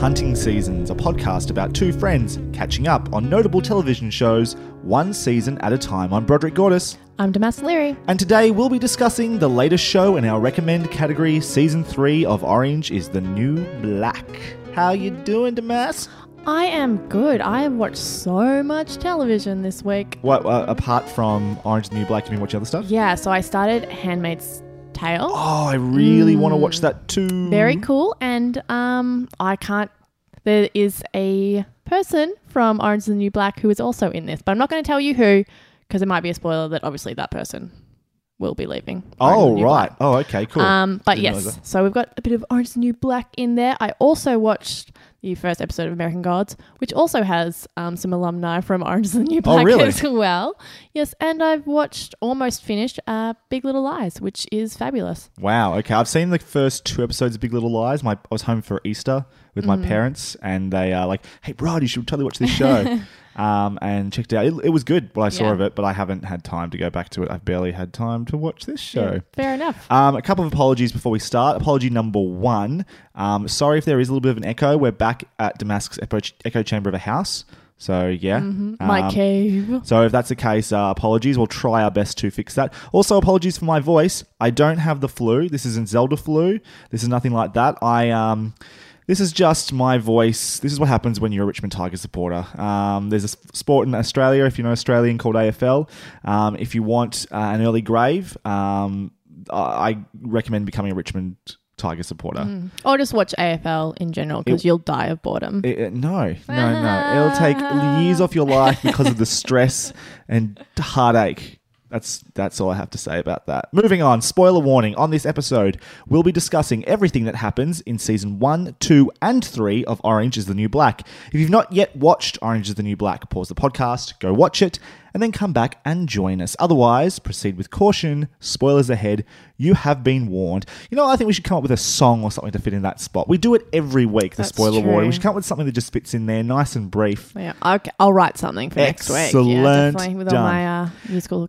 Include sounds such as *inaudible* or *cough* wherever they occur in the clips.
Hunting Seasons, a podcast about two friends catching up on notable television shows, one season at a time. I'm Broderick Gordis, I'm Damas Leary. and today we'll be discussing the latest show in our recommend category. Season three of Orange is the New Black. How you doing, Damas? I am good. I have watched so much television this week. What uh, apart from Orange is the New Black, have you been watching other stuff? Yeah, so I started Handmaid's Tale. Oh, I really want to watch that too. Mm. Very cool. And um, I can't. There is a person from Orange is the New Black who is also in this, but I'm not going to tell you who because it might be a spoiler that obviously that person will be leaving. Orange is the Oh New right. Black. Oh okay. Cool. Um, but Didn't yes, that. so we've got a bit of Orange is the New Black in there. I also watched the first episode of American Gods, which also has um, some alumni from *laughs* Orange is the New Black Oh, really? as well. Yes, and I've watched almost finished uh, Big Little Lies, which is fabulous. Wow. Okay, I've seen the first two episodes of Big Little Lies. My I was home for Easter with Mm. my parents, and they are like, "Hey, Rod, you should totally watch this show." *laughs* um, and checked it out. It, it was good what I saw Yeah. of it, but I haven't had time to go back to it. I've barely had time to watch this show. Yeah, fair enough. Um, a couple of apologies before we start. Apology number one. Um, sorry if there is a little bit of an echo. We're back at Damascus echo, echo chamber of a house. So yeah, My Um, cave. so if that's the case, uh, apologies. We'll try our best to fix that. Also, apologies for my voice. I don't have the flu. This isn't Zelda flu. This is nothing like that. I um, this is just my voice. This is what happens when you're a Richmond Tiger supporter. Um, there's a sport in Australia, if you know Australian, called AFL. Um, if you want uh, an early grave, um, I I recommend becoming a Richmond Tiger supporter. Or just watch AFL in general because you'll die of boredom. It- it- no, no, no. It'll take years *laughs* off your life because of the stress and heartache. That's that's all I have to say about that. Moving on, spoiler warning. On this episode, we'll be discussing everything that happens in season 1, 2, and 3 of Orange is the New Black. If you've not yet watched Orange is the New Black, pause the podcast, go watch it, and then come back and join us. Otherwise, proceed with caution. Spoilers ahead. You have been warned. You know, I think we should come up with a song or something to fit in that spot. We do it every week, the That's spoiler warning. We should come up with something that just fits in there, nice and brief. yeah, okay, I'll write something for next week. Excellent. Yeah, definitely with Done. all my uh, musical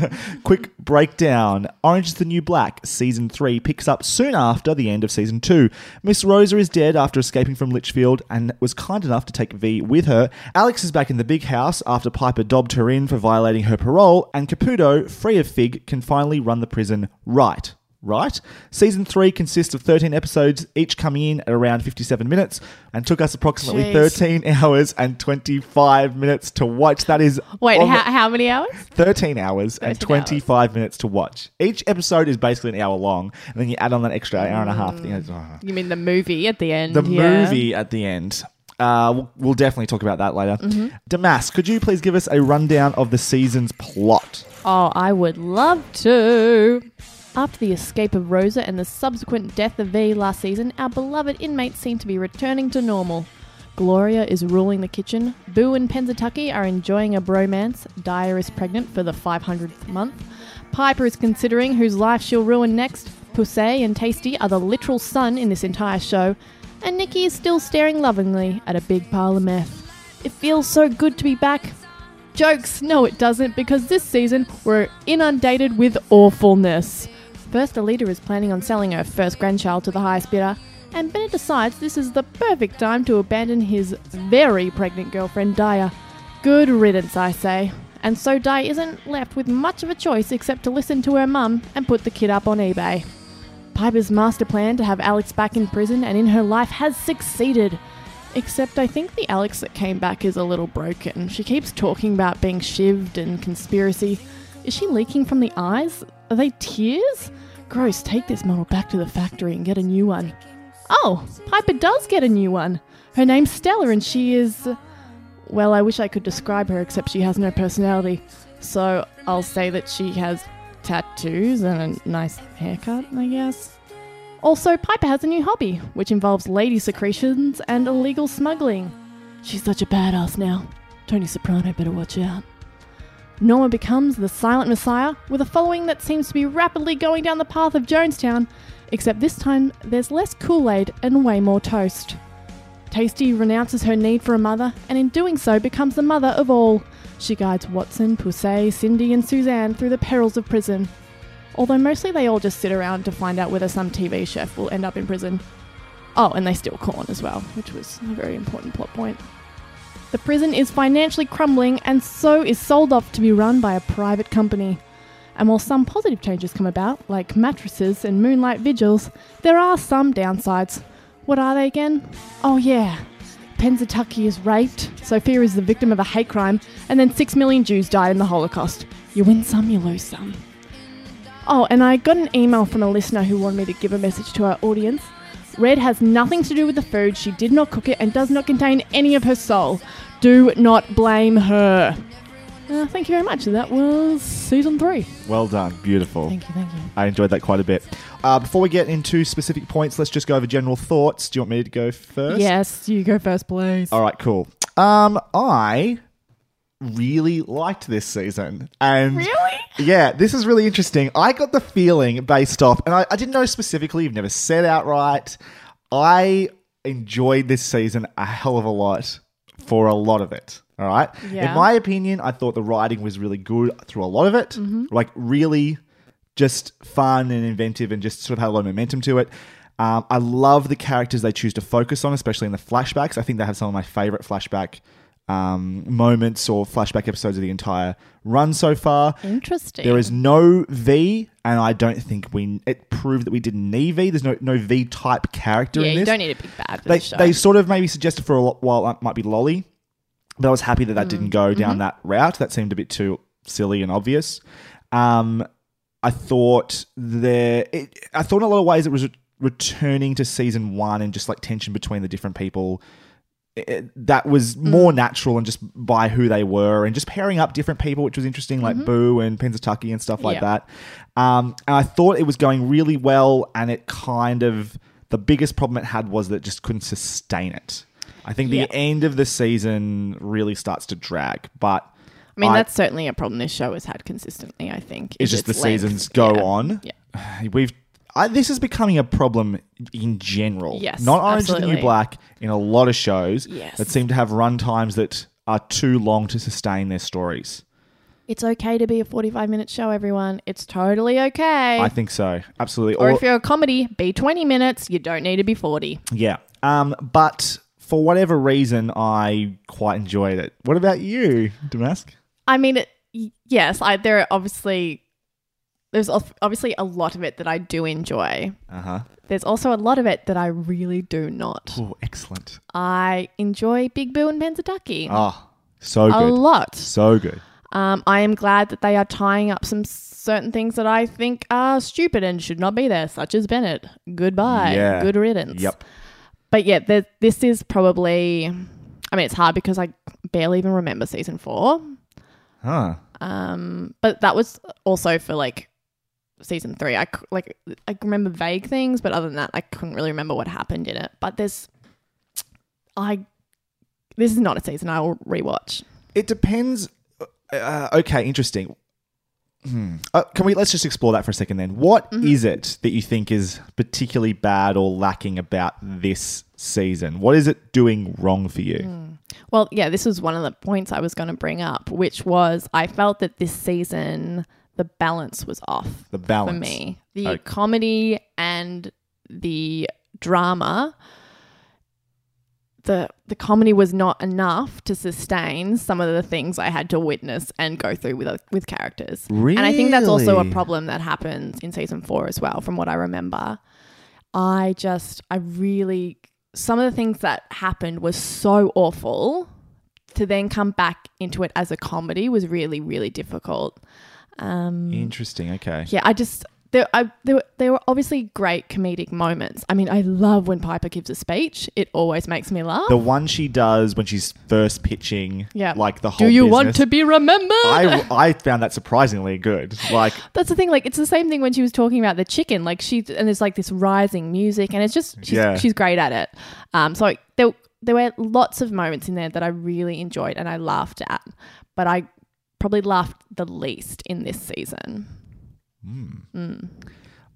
*laughs* Quick breakdown Orange is the New Black, season 3, picks up soon after the end of season 2. Miss Rosa is dead after escaping from Litchfield and was kind enough to take V with her. Alex is back in the big house after Piper dobbed her in for violating her parole, and Caputo, free of Fig, can finally run the prison right. Right? Season 3 consists of 13 episodes, each coming in at around 57 minutes, and took us approximately Jeez. 13 *laughs* hours and 25 minutes to watch. That is Wait, how, how many hours? 13 hours and 13 hours. 25 minutes to watch. Each episode is basically an hour long, and then you add on that extra hour and a half. It's, oh. You mean the movie at the end? The yeah. movie at the end. Uh, we'll, we'll definitely talk about that later. Mm-hmm. Damas, could you please give us a rundown of the season's plot? Oh, I would love to. After the escape of Rosa and the subsequent death of V last season, our beloved inmates seem to be returning to normal. Gloria is ruling the kitchen, Boo and Pennsatucky are enjoying a bromance, Daya is pregnant for the 500th month, Piper is considering whose life she'll ruin next, Poussey and Taystee are the literal sun in this entire show, and Nikki is still staring lovingly at a big pile of meth. It feels so good to be back. Jokes! No, it doesn't, because this season we're inundated with awfulness. First, Aleida is planning on selling her first grandchild to the highest bidder, and Bennett decides this is the perfect time to abandon his very pregnant girlfriend, Daya. Good riddance, I say. And so Daya isn't left with much of a choice except to listen to her mum and put the kid up on eBay. Piper's master plan to have Alex back in prison and in her life has succeeded. Except I think the Alex that came back is a little broken. She keeps talking about being shivved and conspiracy. Is she leaking from the eyes? Are they tears? Gross, take this model back to the factory and get a new one. Oh, Piper does get a new one. Her name's Stella and she is. Well, I wish I could describe her, except she has no personality. So I'll say that she has tattoos and a nice haircut, I guess. Also, Piper has a new hobby, which involves lady secretions and illegal smuggling. She's such a badass now. Tony Soprano better watch out. Norma becomes the silent messiah with a following that seems to be rapidly going down the path of Jonestown, except this time there's less Kool Aid and way more toast. Taystee renounces her need for a mother, and in doing so becomes the mother of all. She guides Watson, Poussey, Cindy, and Suzanne through the perils of prison. Although mostly they all just sit around to find out whether some TV chef will end up in prison. Oh, and they steal corn as well, which was a very important plot point. The prison is financially crumbling and so is sold off to be run by a private company. And while some positive changes come about, like mattresses and moonlight vigils, there are some downsides. What are they again? Oh, yeah. Pennsatucky is raped, Sophia is the victim of a hate crime, and then six million Jews died in the Holocaust. You win some, you lose some. Oh, and I got an email from a listener who wanted me to give a message to our audience. Red has nothing to do with the food, she did not cook it, and does not contain any of her soul. Do not blame her. Uh, thank you very much. That was season three. Well done. Beautiful. Thank you, thank you. I enjoyed that quite a bit. Uh, before we get into specific points, let's just go over general thoughts. Do you want me to go first? Yes, you go first, please. All right, cool. Um, I really liked this season, and Really? yeah, this is really interesting. I got the feeling based off, and I, I didn't know specifically. You've never said outright. I enjoyed this season a hell of a lot for a lot of it. All right. Yeah. In my opinion, I thought the writing was really good through a lot of it. Like really, just fun and inventive, and just sort of had a lot of momentum to it. Um, I love the characters they choose to focus on, especially in the flashbacks. I think they have some of my favorite flashback um, moments or flashback episodes of the entire run so far. Interesting. There is no V, and I don't think we it proved that we didn't need V. There's no no V type character yeah, in you this. don't need a big bad they they sort of maybe suggested for a while it might be Lolly, but I was happy that that Mm. didn't go Mm-hmm. down that route. That seemed a bit too silly and obvious. Um, I thought there. It, I thought in a lot of ways it was re- returning to season one and just like tension between the different people. It- that was Mm. more natural and just by who they were and just pairing up different people, which was interesting, like Boo and Pennsatucky and stuff like Mm-hmm. Yeah. that. Um, and I thought it was going really well, and it kind of the biggest problem it had was that it just couldn't sustain it. I think the end of the season really starts to drag, but I mean, I- that's certainly a problem this show has had consistently. I think it's just the length. seasons go Yeah. on. Yeah. *sighs* We've I, this is becoming a problem in general. Yes, not Orange is the. New Black in a lot of shows Yes. that seem to have run times that are too long to sustain their stories. It's okay to be a 45 minute show, everyone. It's totally okay. I think so, absolutely. or if you're a comedy, be 20 minutes. You don't need to be 40. Yeah. Um, but for whatever reason, I quite enjoyed it. What about you, Damask? I mean, it, yes, I, there are obviously there's obviously a lot of it that I do enjoy. Uh huh. There's also a lot of it that I really do not. Oh, excellent. I enjoy Big Boo and Pennsatucky Oh, so good. a lot. So good. Um, I am glad that they are tying up some certain things that I think are stupid and should not be there, such as Bennett. Goodbye. Yeah. Good riddance. Yep. But yeah, there, this is probably. I mean, it's hard because I barely even remember season four. Huh. Um, but that was also for like season three. I like I remember vague things, but other than that, I couldn't really remember what happened in it. But there's, I, this is not a season I will rewatch. It depends. Uh, okay, interesting. Hmm. Uh, can we let's just explore that for a second then? What is Mm-hmm. it that you think is particularly bad or lacking about this season? What is it doing wrong for you? Mm. Well, yeah, this was one of the points I was going to bring up, which was I felt that this season the balance was off The balance for me. The Okay. comedy and the drama. the the comedy was not enough to sustain some of the things I had to witness and go through with uh, with characters. Really? And I think that's also a problem that happens in season 4 as well from what I remember. I just I really some of the things that happened was so awful to then come back into it as a comedy was really really difficult. Um Interesting. Okay. yeah, I just there, I, there, were- there were obviously great comedic moments. I mean, I love when Piper gives a speech. It always makes me laugh. The one she does when she's first pitching, Yeah. like the whole. Do you want to be remembered? I I found that surprisingly good. Like *laughs* That's the thing. Like, it's the same thing when she was talking about the chicken. Like, she and there's like this rising music, and it's just she's, Yeah. she's great at it. Um, so there there were lots of moments in there that I really enjoyed and I laughed at, but I probably laughed the least in this season.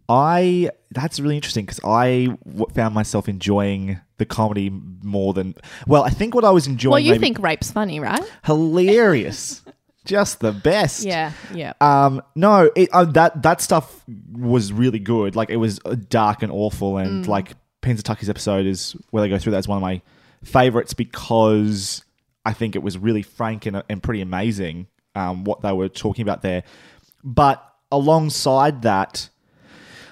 I that's really interesting because I w- found myself enjoying the comedy more than well. I think what I was enjoying. Well, you maybe- think rape's funny, right? hilarious, *laughs* just the best. Yeah, yeah. Um, no, it, uh, that that stuff was really good. Like it was uh, dark and awful, and like Pennsatucky's episode is where they go through that is one of my favorites because I think it was really frank and, and pretty amazing um, what they were talking about there. But alongside that,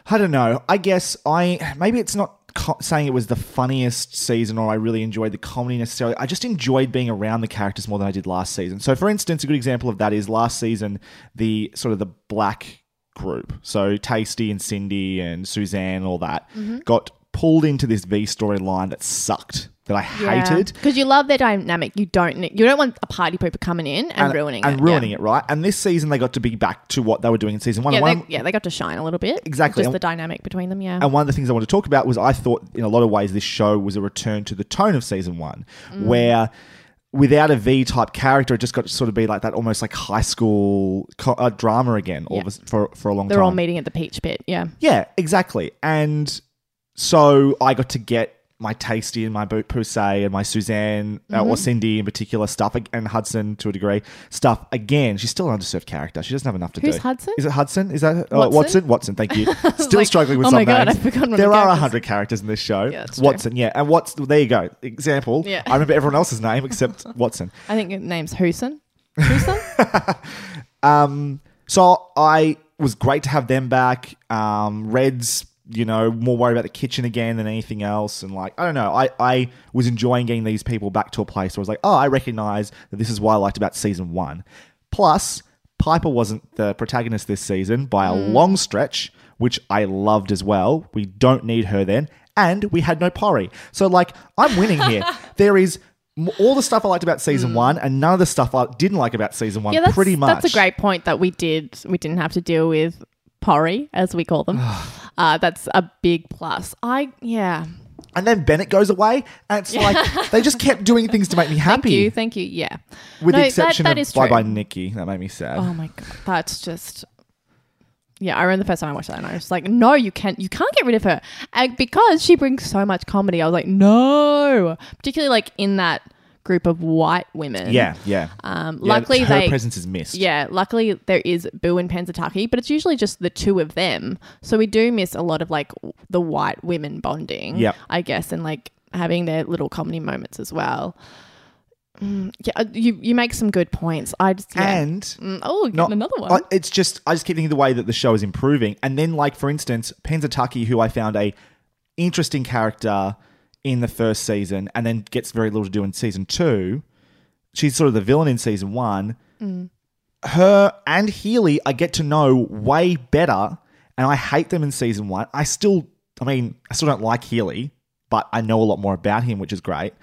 I don't know. I guess I maybe it's not co- saying it was the funniest season or I really enjoyed the comedy necessarily. I just enjoyed being around the characters more than I did last season. So, for instance, a good example of that is last season the sort of the black group. So Taystee and Cindy and Suzanne, all that got pulled into this V storyline that sucked. That I hated. because you love their dynamic. You don't you don't want a party pooper coming in and, ruining and it. ruining yeah. it, right? And this season they got to be back to what they were doing in season one. Yeah, one they, yeah, they got to shine a little bit. Exactly. just And- the dynamic between them. Yeah, And one of the things I want to talk about was I thought, in a lot of ways, this show was a return to the tone of season one, Mm. where without a V type character, it just got to sort of be like that almost like high school co- uh, drama again all Yeah. of a, for, for a long time. they're time. all meeting at the peach pit. Yeah, Yeah, exactly. And so I got to get my Taystee and my Bo- Poussey and my Suzanne uh, Mm-hmm. or Cindy in particular stuff and Hudson to a degree stuff again. She's still an underserved character. She doesn't have enough to do. Who's do. Hudson? Is it Hudson? Is that uh, Watson? Watson? Watson? Thank you. *laughs* Still like, struggling with oh some my God, names. I've forgotten there are a hundred characters in this show. Yeah. Watson, yeah, and what's there you go. Example. Yeah. I remember everyone else's name except *laughs* Watson. I think the name's Hooson. Hooson. *laughs* Um, so I was great to have them back. Um, Reds, you know, more worried about the kitchen again than anything else. And like, I don't know, I, I was enjoying getting these people back to a place where I was like, oh, I recognize that this is what I liked about season one. Plus, Piper wasn't the protagonist this season by a mm. long stretch, which I loved as well. We don't need her then. And we had no Pori. So, like, I'm winning here. *laughs* there is all the stuff I liked about season mm. one and none of the stuff I didn't like about season one yeah, pretty much. that's a great point that we did. We didn't have to deal with Pori, as we call them. *sighs* *sighs* uh, that's a big plus. I yeah. And then Bennett goes away, and it's like *laughs* they just kept doing things to make me happy. Thank you, thank you. Yeah, With No, the that- exception that of is Bye true. Bye Nikki. That made me sad. Oh my god, that's just. Yeah, I remember the first time I watched that, and I was like, "No, you can't, you can't get rid of her," and because she brings so much comedy. I was like, "No," particularly like in that group of white women. yeah, yeah. Um, Yeah, luckily her they. presence is missed. Yeah, luckily there is Boo and Pennsatucky, but it's usually just the two of them. So we do miss a lot of like the white women bonding. Yeah, I guess, and like having their little comedy moments as well. Mm, yeah, uh, you you make some good points. I just yeah. And Mm, oh, not another one. I- it's just I just keep thinking the way that the show is improving, and then like for instance, Pennsatucky, who I found a interesting character in the first season, and then gets very little to do in season two. She's sort of the villain in season one. Mm. Her and Healy, I get to know way better, and I hate them in season one. I still, I mean, I still don't like Healy, but I know a lot more about him, which is great.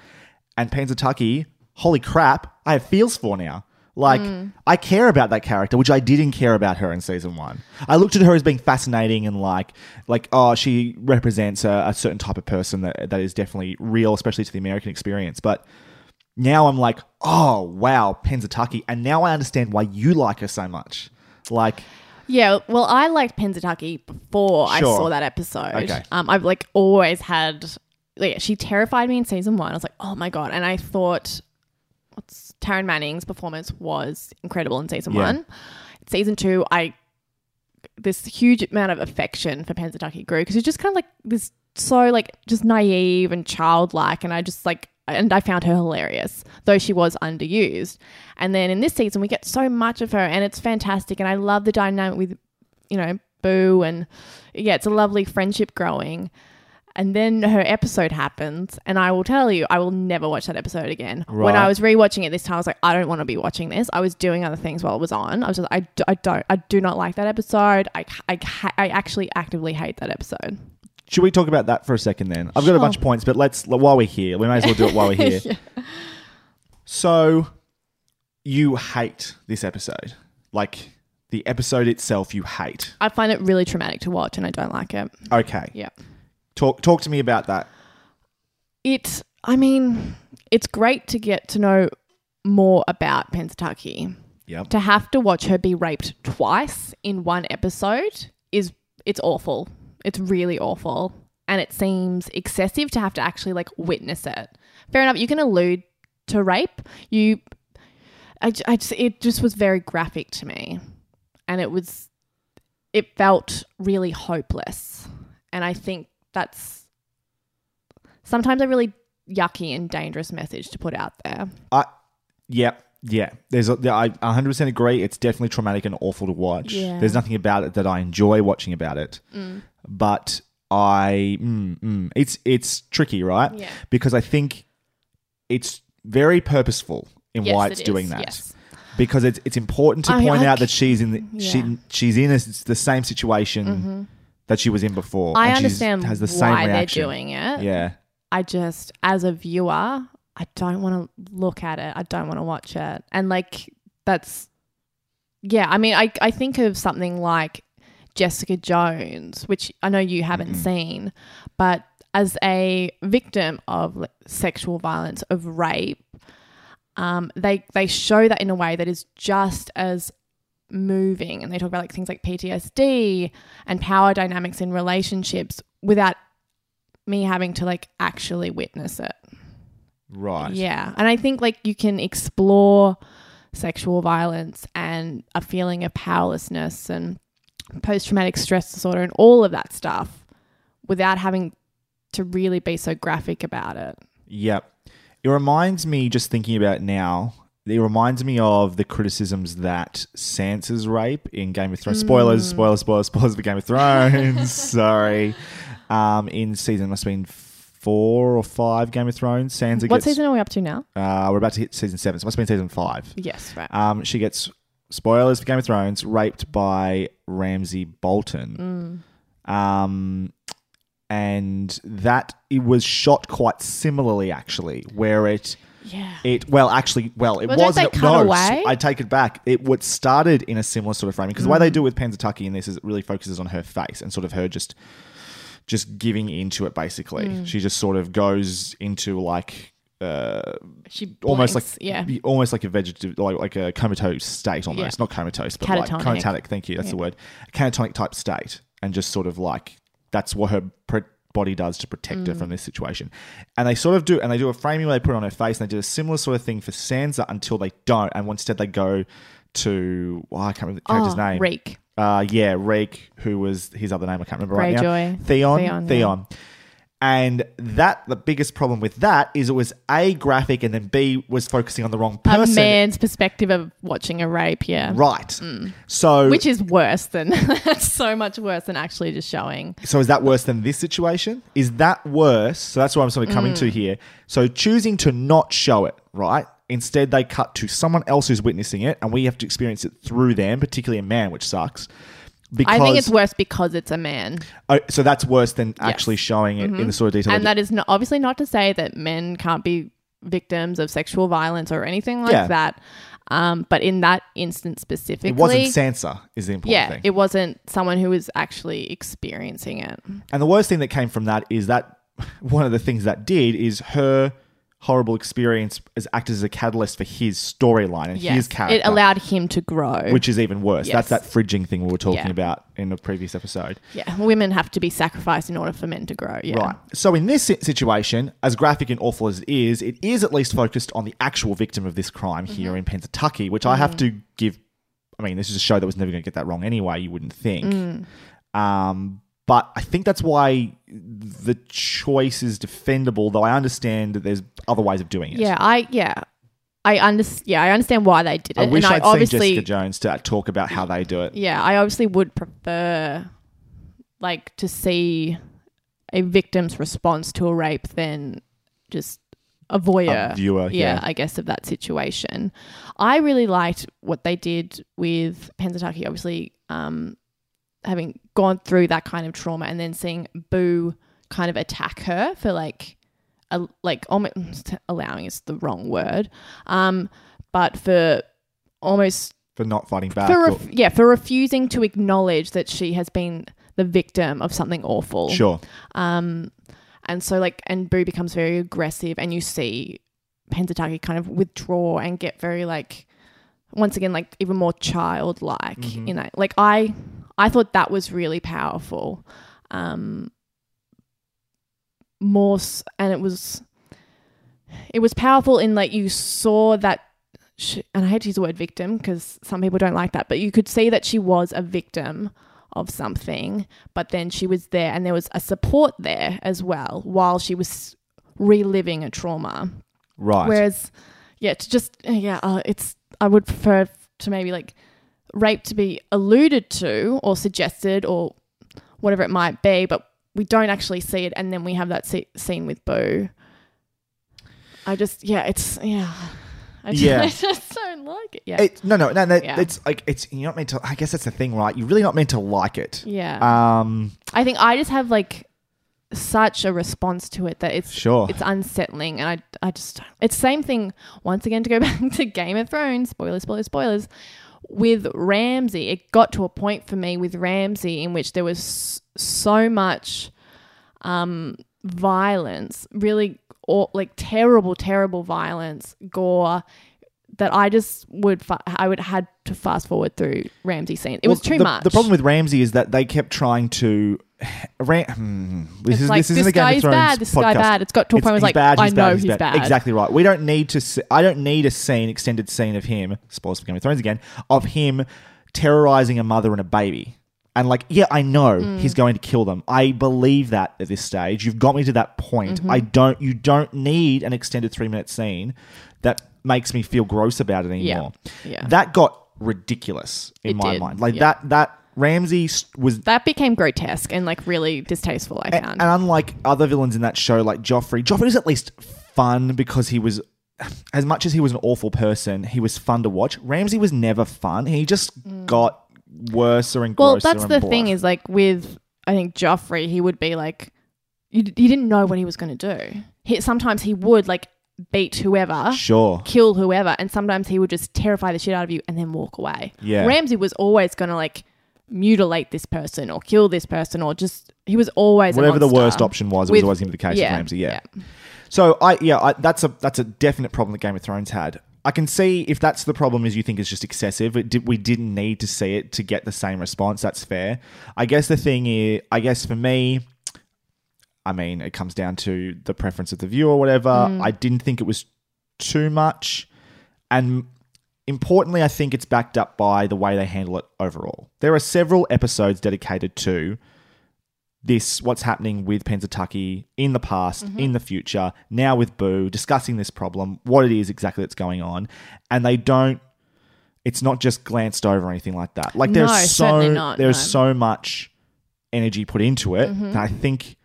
And Pennsatucky, holy crap, I have feels for now. Like, I care about that character, which I didn't care about her in season one. I looked at her as being fascinating and like, like, oh, she represents a, a certain type of person that, that is definitely real, especially to the American experience. But now I'm like, oh, wow, Pennsatucky. And now I understand why you like her so much. Like, Yeah, well, I liked Pennsatucky before I saw that episode. Okay. Um, I've like always had. Like, she terrified me in season one. I was like, oh my god, and I thought, what's Taryn Manning's performance was incredible in season Yeah. one. Season two, I this huge amount of affection for Pennsatucky grew because she's just kind of like this so like just naive and childlike, and I just like and I found her hilarious, though she was underused. And then in this season, we get so much of her, and it's fantastic. And I love the dynamic with, you know, Boo, and yeah, it's a lovely friendship growing. And then her episode happens, and I will tell you, I will never watch that episode again. When I was rewatching it this time, I was like, I don't want to be watching this. I was doing other things while it was on. I was just, I don't, I do not like that episode. I, I, I actually actively hate that episode. Should we talk about that for a second then? I've got a bunch of points, but let's while we're here, we may as well do it while we're *laughs* here. So, you hate this episode, like the episode itself. You hate. I find it really traumatic to watch, and I don't like it. Okay, Yeah. Talk talk to me about that. It, I mean, it's great to get to know more about Pennsatucky. Yep. To have to watch her be raped twice in one episode is it's awful. It's really awful, and it seems excessive to have to actually like witness it. Fair enough, you can allude to rape. You, I, I just, it just was very graphic to me, and it was, it felt really hopeless, and I think that's sometimes a really yucky and dangerous message to put out there. I, yeah, yeah. There's, a, I 100 percent agree. It's definitely traumatic and awful to watch. Yeah. There's nothing about it that I enjoy watching about it, but I, mm, mm, it's it's tricky, right? Yeah. Because I think it's very purposeful in why it's it doing that. yes. Because it's it's important to I- point I out that she's in the, yeah. Mm-hmm. she she's in a, the same situation that she was in before. I and understand has the same why they're doing it. Yeah. I just, as a viewer, I don't want to look at it. I don't want to watch it. And like, that's, yeah, I mean, I, I think of something like Jessica Jones, which I know you haven't seen, but as a victim of like, sexual violence, of rape, um, they, they show that in a way that is just as moving. And they talk about like things like PTSD and power dynamics in relationships without me having to like actually witness it. Right. Yeah. And I think like you can explore sexual violence and a feeling of powerlessness and post traumatic stress disorder and all of that stuff without having to really be so graphic about it. Yep. It reminds me, just thinking about now, it reminds me of the criticisms that Sansa's rape in Game of Thrones. Spoilers, spoilers, spoilers, spoilers for Game of Thrones. *laughs* Sorry. Um, in season, must have been four or five Game of Thrones. Sansa what gets. season are we up to now? Uh, we're about to hit season seven, so it must have been season five. Yes, right. Um, she gets spoilers for Game of Thrones, raped by Ramsay Bolton. Um, and that it was shot quite similarly, actually, where it yeah. it well actually well it Well, wasn't they cut no away? I take it back. It what started in a similar sort of framing because the way they do it with Pennsatucky in this is it really focuses on her face and sort of her just just giving into it basically. Mm. She just sort of goes into like uh She almost like yeah. almost like a vegetative like like a comatose state almost Yeah. not comatose but like Catatonic. catatonic thank you that's the Yeah. word catatonic type state and just sort of like that's what her pr- body does to protect her Mm. from this situation and they sort of do and they do a framing where they put it on her face and they do a similar sort of thing for Sansa until they don't and instead they go to well, I can't remember the character's oh, name Reek. uh, yeah, Reek, who was his other name, I can't remember right now. Theon. Theon, Theon. yeah. And that the biggest problem with that is it was a graphic and then B was focusing on the wrong person. A man's perspective of watching a rape, yeah. Right. So Which is worse than that's *laughs* so much worse than actually just showing. so is that worse than this situation? Is that worse? So that's what I'm sort of coming Mm. to here. So choosing to not show it, right? Instead, they cut to someone else who's witnessing it, and we have to experience it through them, particularly a man, which sucks. Because I think it's worse because it's a man. Oh, so that's worse than actually showing it in the sort of detail. And that is not, obviously not to say that men can't be victims of sexual violence or anything like Yeah. that. Um, but in that instance specifically, it wasn't Sansa, is the important yeah, thing. it wasn't someone who was actually experiencing it. and the worst thing that came from that is that *laughs* one of the things that did is her horrible experience as acted as a catalyst for his storyline and Yes, his character. it allowed him to grow. which is even worse. That's that fridging thing we were talking Yeah. about in the previous episode. yeah, women have to be sacrificed in order for men to grow. Yeah, Right. So in this si- situation, as graphic and awful as it is, it is at least focused on the actual victim of this crime here Mm-hmm. in Pennsatucky, which I have to give. I mean, this is a show that was never going to get that wrong anyway. You wouldn't think. Mm. Um, But I think that's why the choice is defendable, though I understand that there's other ways of doing it. Yeah, I yeah. I understand. Yeah, I understand why they did it. I wish and I'd I obviously, seen Jessica Jones to talk about how they do it. yeah, I obviously would prefer like to see a victim's response to a rape than just a voyeur A viewer, yeah. I guess of that situation. I really liked what they did with Pennsatucky, obviously um, having gone through that kind of trauma and then seeing Boo kind of attack her for like a, like almost *laughs* allowing is the wrong word, um, but for almost For not fighting back. for or- ref- yeah for refusing to acknowledge that she has been the victim of something awful. sure. Um, and so like, and Boo becomes very aggressive, and you see Pennsatucky kind of withdraw and get very like, once again, like even more childlike Mm-hmm. in that. Like I, I thought that was really powerful. Um, more, and it was, it was powerful in like you saw that. She, and I hate to use the word victim because some people don't like that, but you could see that she was a victim of something, but then she was there and there was a support there as well while she was reliving a trauma. Right. Whereas, yeah, to just, yeah, uh, it's, I would prefer to maybe like rape to be alluded to or suggested or whatever it might be, but we don't actually see it. And then we have that se- scene with Boo. I just, yeah, it's, yeah. I just, Yeah. *laughs* I just don't like it. Yeah. It, no, no, no. no Yeah. It's like it's you're not meant to. I guess that's the thing, right? You're really not meant to like it. yeah. Um, I think I just have like such a response to it that it's Sure. it's unsettling and I I just it's same thing once again to go *laughs* back to Game of Thrones spoilers spoilers spoilers with Ramsay it got to a point for me with Ramsay in which there was so much um violence really or like terrible terrible violence gore that I just would fa- I would had to fast forward through Ramsay scene it was well, too the, much The problem with Ramsay is that they kept trying to. Ram- hmm, this is like, this isn't this a Game guy of is Thrones bad, this guy podcast. bad. It's got to a point where it's like, bad, I know bad, he's bad. Exactly right. We don't need to. See, I don't need a scene, extended scene of him. Spoilers for Game of Thrones again. Of him terrorizing a mother and a baby. And like, yeah, I know Mm. he's going to kill them. I believe that at this stage. You've got me to that point. Mm-hmm. I don't. You don't need an extended three minute scene that makes me feel gross about it anymore. Yeah. That got ridiculous in It my did, mind. Like yeah. that. That Ramsay was that became grotesque and like really distasteful. I and, found. and unlike other villains in that show, like Joffrey, Joffrey was at least fun because he was, *sighs* as much as he was an awful person, he was fun to watch. Ramsay was never fun. He just got worse and Mm. well, grosser. that's and the blah. thing is like with I think Joffrey, he would be like, you, you didn't know what he was going to do. He, sometimes he would like beat whoever. Sure. Kill whoever, and sometimes he would just terrify the shit out of you and then walk away. Yeah. Ramsay was always going to like mutilate this person or kill this person or just he was always Whatever the worst option was, it was always going to be the case yeah, with Ramsay. Yeah. So I yeah, I, that's a that's a definite problem that Game of Thrones had. I can see if that's the problem is you think it's just excessive. It did, we didn't need to see it to get the same response. That's fair. I guess the thing is, I guess for me, I mean, it comes down to the preference of the viewer or whatever. I didn't think it was too much, and importantly, I think it's backed up by the way they handle it overall. There are several episodes dedicated to this what's happening with Pennsatucky in the past, in the future, now with Boo, discussing this problem, what it is exactly that's going on, and they don't. It's not just glanced over or anything like that. Like there's No, so not, there's no. so much energy put into it Mm-hmm. that I think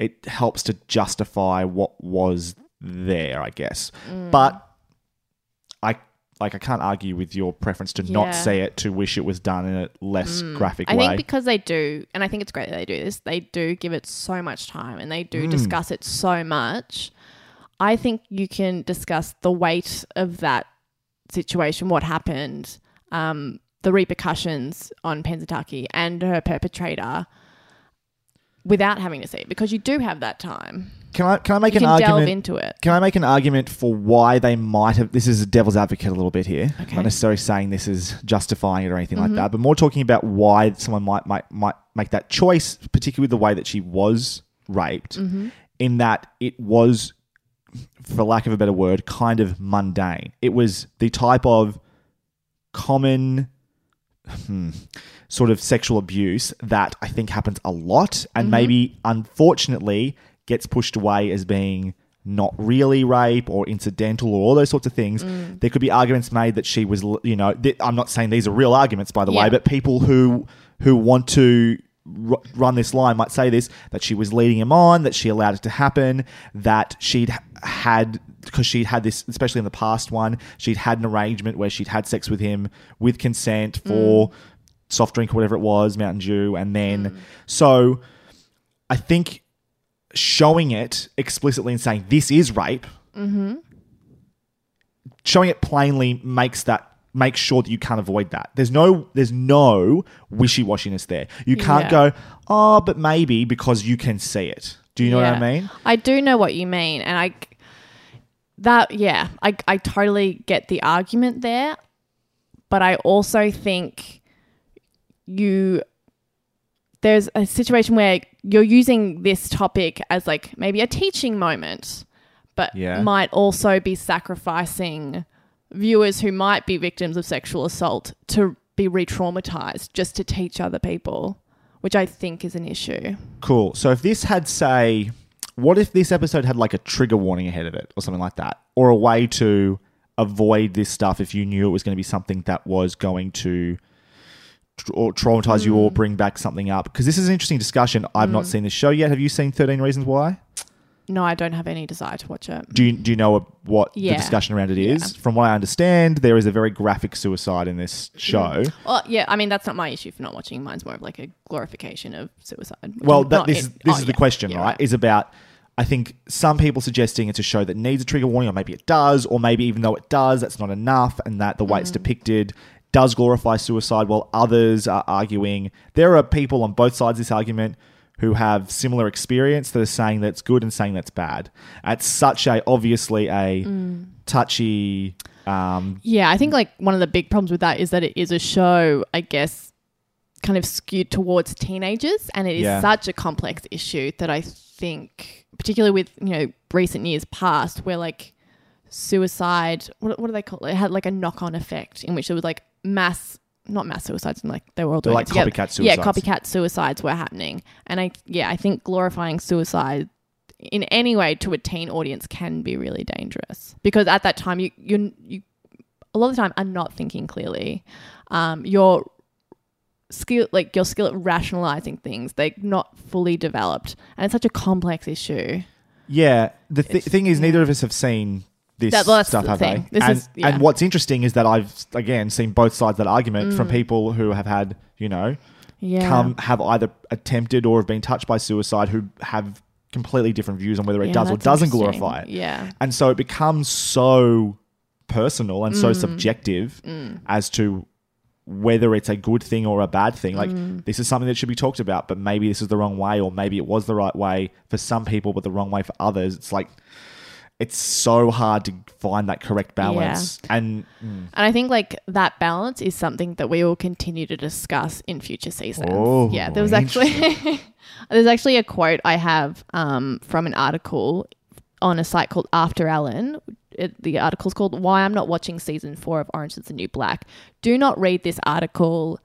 it helps to justify what was there. I guess, Mm. but I like I can't argue with your preference to not Yeah. see it, to wish it was done in a less graphic I way. I think because they do, and I think it's great that they do this, they do give it so much time and they do discuss it so much. I think you can discuss the weight of that situation, what happened, um, the repercussions on Pennsatucky and her perpetrator without having to see it because you do have that time. can I can I make You an can delve argument? into it. Can I make an argument for why they might have? This is a devil's advocate a little bit here. Okay. Mm-hmm. Not necessarily saying this is justifying it or anything like that, but more talking about why someone might might might make that choice, particularly with the way that she was raped, Mm-hmm. in that it was, for lack of a better word, kind of mundane. It was the type of common. Hmm, sort of sexual abuse that I think happens a lot and Mm-hmm. maybe unfortunately gets pushed away as being not really rape or incidental or all those sorts of things. Mm. There could be arguments made that she was, you know, th- I'm not saying these are real arguments by the way, but people who who want to r- run this line might say this that she was leading him on, that she allowed it to happen, that she'd had because she'd had this, especially in the past one, she'd had an arrangement where she'd had sex with him with consent for soft drink or whatever it was, Mountain Dew, and then mm. so I think showing it explicitly and saying this is rape, mm-hmm. showing it plainly makes that makes sure that you can't avoid that. There's no there's no wishy washiness there. You can't Yeah. go, oh, but maybe because you can see it. Do you know what I mean? I do know what you mean, and I that yeah, I I totally get the argument there, but I also think you there's a situation where you're using this topic as like maybe a teaching moment, but Yeah. might also be sacrificing viewers who might be victims of sexual assault to be re-traumatized just to teach other people, which I think is an issue. Cool. So if this had say what if this episode had like a trigger warning ahead of it or something like that or a way to avoid this stuff if you knew it was going to be something that was going to tra- or traumatize you Mm. or bring back something up because this is an interesting discussion. I've not seen this show yet. Have you seen 13 Reasons Why? No, I don't have any desire to watch it. Do you, do you know what the discussion around it is? From what I understand, there is a very graphic suicide in this show. Well, yeah, I mean that's not my issue for not watching. Mine's more of like a glorification of suicide. Well, that, this, in- this oh, is the yeah, question, yeah, right? Is about, I think, some people suggesting it's a show that needs a trigger warning, or maybe it does, or maybe even though it does, that's not enough, and that the way Mm. it's depicted does glorify suicide, while others are arguing. There are people on both sides of this argument who have similar experience that are saying that's good and saying that's bad. It's such a, obviously, a Mm. touchy. Um, Yeah, I think like one of the big problems with that is that it is a show, I guess, kind of skewed towards teenagers, and it is Yeah. such a complex issue that I think, particularly with you know recent years past, where like suicide, what, what do they call it? It had like a knock on effect in which there was like mass. Not mass suicides, and like they were all doing like it together. copycat suicides. Yeah, copycat suicides were happening, and I yeah, I think glorifying suicide in any way to a teen audience can be really dangerous because at that time you you you a lot of the time are not thinking clearly. Um, your skill like your skill at rationalizing things they're not fully developed and it's such a complex issue Yeah, the th- thing is, neither of us have seen this That- well, stuff, the have thing. they? This and, is- yeah. and what's interesting is that I've again seen both sides of that argument from Mm. people who have had, you know, yeah come have either attempted or have been touched by suicide who have completely different views on whether it Yeah, does or doesn't glorify it. yeah And so it becomes so personal and Mm. so subjective as to whether it's a good thing or a bad thing. Like Mm. this is something that should be talked about, but maybe this is the wrong way, or maybe it was the right way for some people, but the wrong way for others. It's like it's so hard to find that correct balance. And mm, and i think like that balance is something that we will continue to discuss in future seasons. Oh, yeah there was actually *laughs* there's actually a quote i have um, from an article on a site called AfterEllen it, the article's called why i'm not watching season four of orange is the new black. Do not read this article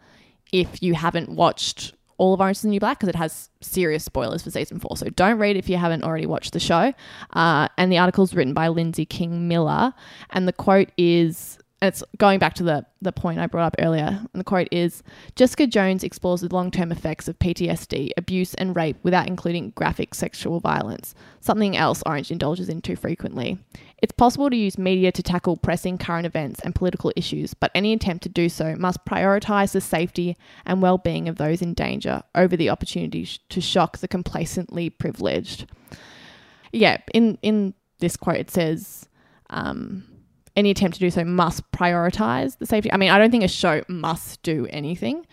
if you haven't watched all of Orange is the New Black because it has serious spoilers for season four. So don't read if you haven't already watched the show. Uh, and the article is written by Lindsay King Miller. And the quote is it's going back to the, the point I brought up earlier. And the quote is Jessica Jones explores the long term effects of PTSD, abuse, and rape without including graphic sexual violence, something else Orange indulges in too frequently. It's possible to use media to tackle pressing current events and political issues, but any attempt to do so must prioritize the safety and well being of those in danger over the opportunity to shock the complacently privileged. Yeah, in, in this quote, it says, um, any attempt to do so must prioritize the safety. I mean, I don't think a show must do anything,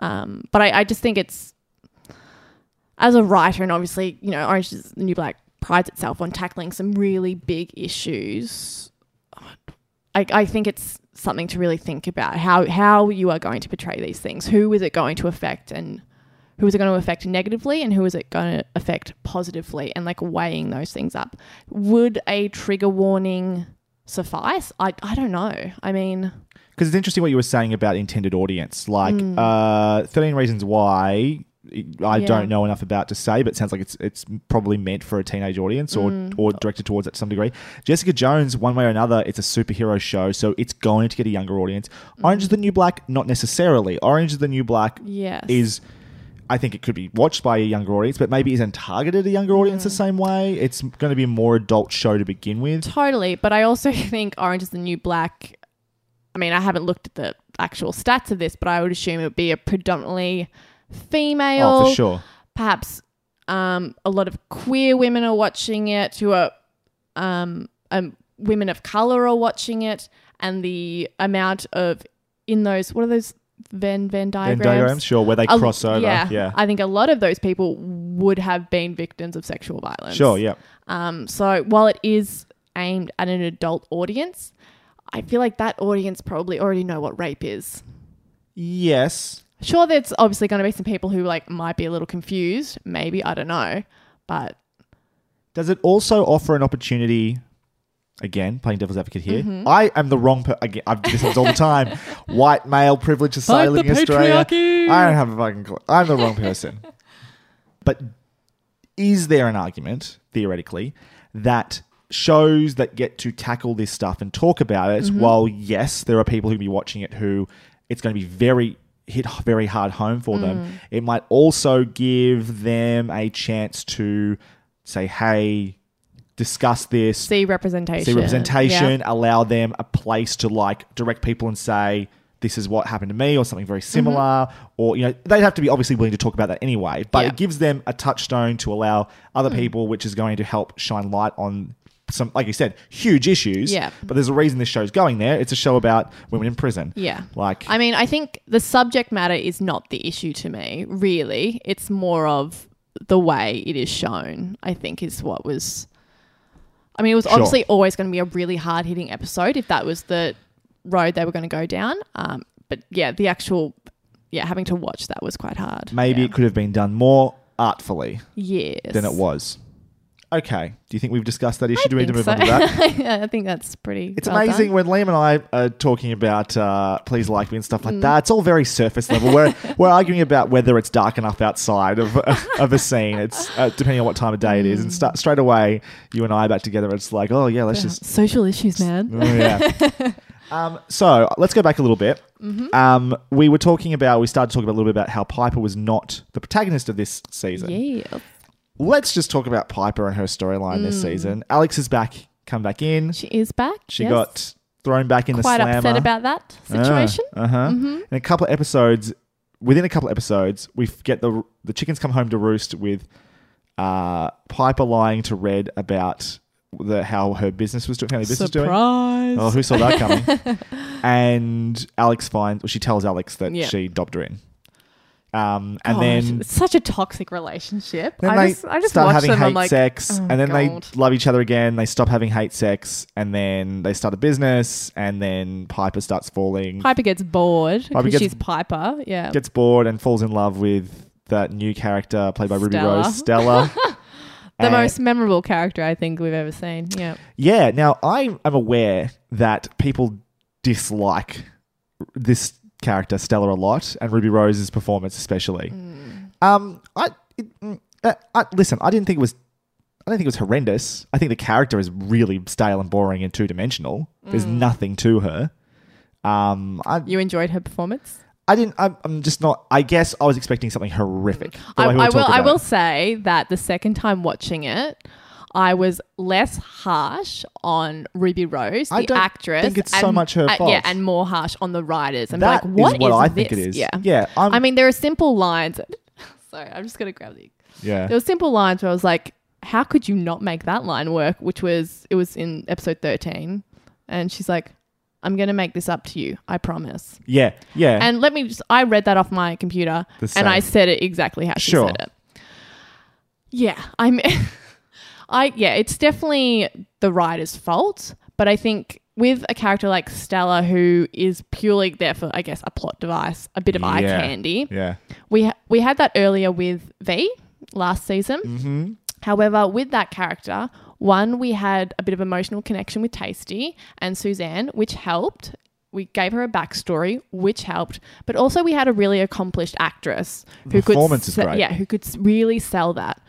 um, but I, I just think it's as a writer, and obviously, you know, Orange is the New Black prides itself on tackling some really big issues. I, I think it's something to really think about how how you are going to portray these things. Who is it going to affect, and who is it going to affect negatively, and who is it going to affect positively, and like weighing those things up. Would a trigger warning suffice. I I don't know. I mean, Because it's interesting what you were saying about intended audience. Like, hmm. uh, 13 Reasons Why, I Yeah. don't know enough about to say, but it sounds like it's it's probably meant for a teenage audience or, hmm. or directed towards it to some degree. Jessica Jones, one way or another, it's a superhero show, so it's going to get a younger audience. Hmm. Orange is the New Black, not necessarily. Orange is the New Black yes. is. I think it could be watched by a younger audience, but maybe isn't targeted a younger audience the same way. It's going to be a more adult show to begin with. Totally, but I also *laughs* think Orange is the New Black. I mean, I haven't looked at the actual stats of this, but I would assume it would be a predominantly female. Oh, for sure. Perhaps um, a lot of queer women are watching it, who are um, um, women of color are watching it, and the amount of in those what are those Venn Venn Venn diagrams? diagrams, sure, where they A- cross over. Yeah, yeah. I think a lot of those people would have been victims of sexual violence. Sure, yeah. Um, so while it is aimed at an adult audience, I feel like that audience probably already know what rape is. Yes. Sure, there's obviously going to be some people who like might be a little confused. Maybe I don't know, but Does it also offer an opportunity? Again, playing devil's advocate here. Mm-hmm. I am the wrong. person. again, I've this happens all the time. *laughs* White male privilege society Fight the living in Australia. patriarchy. I don't have a fucking. Clue. I'm the wrong person. *laughs* but is there an argument theoretically that shows that get to tackle this stuff and talk about it? Mm-hmm. While yes, there are people who be watching it who it's going to be very hit very hard home for Mm. them. It might also give them a chance to say, "Hey, discuss this." see representation. see representation, Yeah. allow them a place to like direct people and say, this is what happened to me or something very similar. Mm-hmm. Or, you know, they'd have to be obviously willing to talk about that anyway. But Yeah. it gives them a touchstone to allow other mm. people, which is going to help shine light on some, like you said, huge issues. Yeah. But there's a reason this show's going there. It's a show about women in prison. Yeah. Like, I mean, I think the subject matter is not the issue to me, really. It's more of the way it is shown, I think, is what was. I mean, it was Sure. obviously always going to be a really hard hitting episode if that was the road they were going to go down. Um, but yeah, the actual, yeah, having to watch that was quite hard. maybe yeah. it could have been done more artfully Yes. than it was. Okay. Do you think we've discussed that issue? I Do we need to move so. on to that? *laughs* Yeah, I think that's pretty. It's well amazing done. when Liam and I are talking about uh, please like me and stuff Mm. like that. It's all very surface level. We're *laughs* we're arguing about whether it's dark enough outside of *laughs* of a scene. It's uh, depending on what time of day it is, and Mm. sta- straight away you and I are back together. It's like oh yeah, let's just social issues, man. oh, yeah. um, so let's go back a little bit. Mm-hmm. Um, we were talking about we started talking about a little bit about how Piper was not the protagonist of this season. Yeah. Let's just talk about Piper and her storyline this Mm. season. Alex is back, come back in. She is back. She yes. got thrown back in quite the slammer. Quite upset about that situation. Uh huh. Mm-hmm. In a couple of episodes, within a couple of episodes, we get the the chickens come home to roost with uh, Piper lying to Red about the how her business was doing, how her business was doing. Surprise. Oh, who saw that coming? *laughs* and Alex finds, well, she tells Alex that Yeah. she dobbed her in. Um, and Gosh, then it's such a toxic relationship. then I they just, I just start having hate like, sex, oh, and then God. they love each other again. They stop having hate sex, and then they start a business, and then Piper starts falling, Piper gets bored because she's Piper. Yeah. gets bored, and falls in love with that new character played by Ruby Stella. Rose, Stella. *laughs* the And- most memorable character I think we've ever seen. Yeah. Yeah. Now I am aware that people dislike this character Stella a lot, and Ruby Rose's performance especially. Mm. Um, I, it, mm, uh, I listen. I didn't think it was. I don't think it was horrendous. I think the character is really stale and boring and two dimensional. There's Mm. nothing to her. Um, I, You enjoyed her performance? I didn't. I'm, I'm just not. I guess I was expecting something horrific. I, I will. I will say that the second time watching it, I was less harsh on Ruby Rose, the I don't actress. think it's so much her uh, fault. Yeah, and more harsh on the writers. And That like, is what what I this? think it is. Yeah. Yeah, I'm- I mean, there are simple lines. *laughs* Sorry, I'm just gonna grab the. Yeah. There were simple lines where I was like, how could you not make that line work? Which was it was in episode 13, and she's like, I'm gonna make this up to you. I promise. Yeah. Yeah. And let me just, I read that off my computer The and I same. said it exactly how she Sure. said it. Yeah, I'm, *laughs* I, yeah, it's definitely the writer's fault, but I think with a character like Stella, who is purely there for, I guess, a plot device, a bit of eye Yeah. candy, yeah. we, ha- we had that earlier with V last season. Mm-hmm. However, with that character, One, we had a bit of emotional connection with Taystee and Suzanne, which helped. We gave her a backstory, which helped, but also we had a really accomplished actress who The performance could, is se- great. yeah, who could s- really sell that.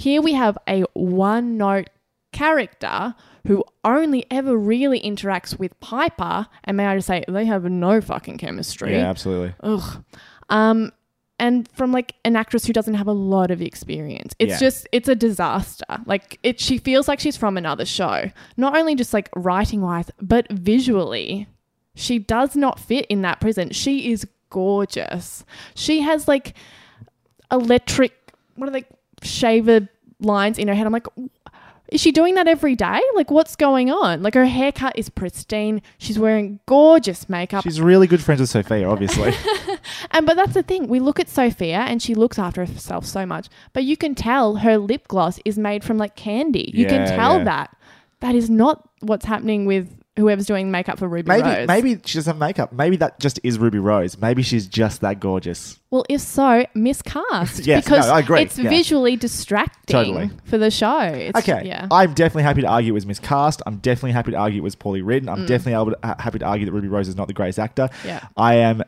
Here we have a one-note character who only ever really interacts with Piper, and may I just say, they have no fucking chemistry. Yeah, absolutely. Ugh. Um, and from like an actress who doesn't have a lot of experience. It's Yeah. just it's a disaster. Like it she feels like she's from another show. Not only just like writing wise, but visually. She does not fit in that prison. She is gorgeous. She has like electric what are they shaver lines in her head. I'm like is she doing that every day? Like, what's going on? Like, her haircut is pristine. She's wearing gorgeous makeup. She's really good friends with Sophia, obviously. *laughs* And but that's the thing. We look at Sophia and she looks after herself so much, but you can tell her lip gloss is made from like candy. You can tell yeah. that. That is not what's happening with whoever's doing makeup for Ruby maybe Rose. maybe she doesn't have makeup. Maybe that just is Ruby Rose. Maybe she's just that gorgeous. Well, if so, miscast. *laughs* Yes, because no, I agree, it's yeah. visually distracting Totally. for the show. It's, Okay, Yeah. I'm definitely happy to argue it was miscast. I'm definitely happy to argue it was poorly written. Mm. I'm definitely able to, ha- happy to argue that Ruby Rose is not the greatest actor. Yeah. I am.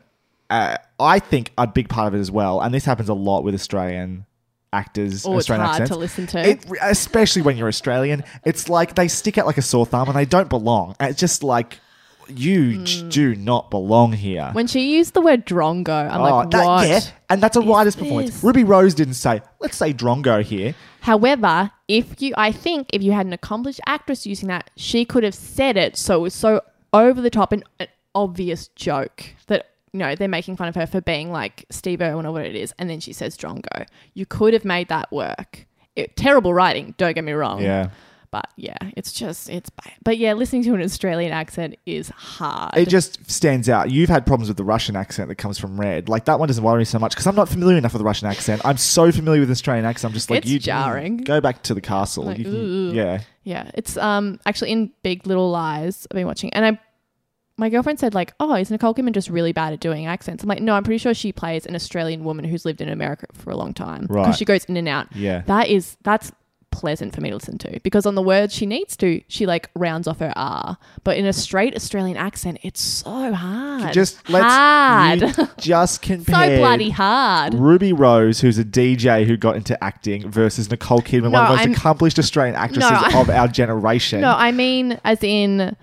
Uh, I think a big part of it as well, and this happens a lot with Australian actors, Oh, it's Australian hard accents. to listen to. It, especially when you're Australian, it's like they stick out like a sore thumb and they don't belong. And it's just like you j- hmm. do not belong here. when she used the word drongo, I'm oh, like, Oh, that- what? yeah, and that's a writer's performance. Ruby Rose didn't say, "Let's say Drongo here." However, if you, I think if you had an accomplished actress using that, she could have said it so it was so over the top and an obvious joke that you know they're making fun of her for being like Steve Irwin or what it is, and then she says Drongo. You could have made that work. It, terrible writing, don't get me wrong. Yeah. But yeah, it's just it's bad. But yeah, listening to an Australian accent is hard. It just stands out. You've had problems with the Russian accent that comes from Red. Like that one doesn't worry me so much because I'm not familiar enough with the Russian accent. I'm so familiar with the Australian accent. I'm just like It's you jarring. Go back to the castle. Like, can- yeah. Yeah, it's um actually in Big Little Lies. I've been watching, and I, my girlfriend said like, "Oh, is Nicole Kidman just really bad at doing accents?" I'm like, "No, I'm pretty sure she plays an Australian woman who's lived in America for a long time because Right. she goes in and out. Yeah. That is that's pleasant for me to listen to because on the words she needs to, she like rounds off her R, but in a straight Australian accent, it's so hard. Just let's hard, *laughs* just *laughs* compare so bloody hard. Ruby Rose, who's a DJ who got into acting, versus Nicole Kidman, one of the most I'm- accomplished Australian actresses I- of our generation. *laughs* No, I mean as in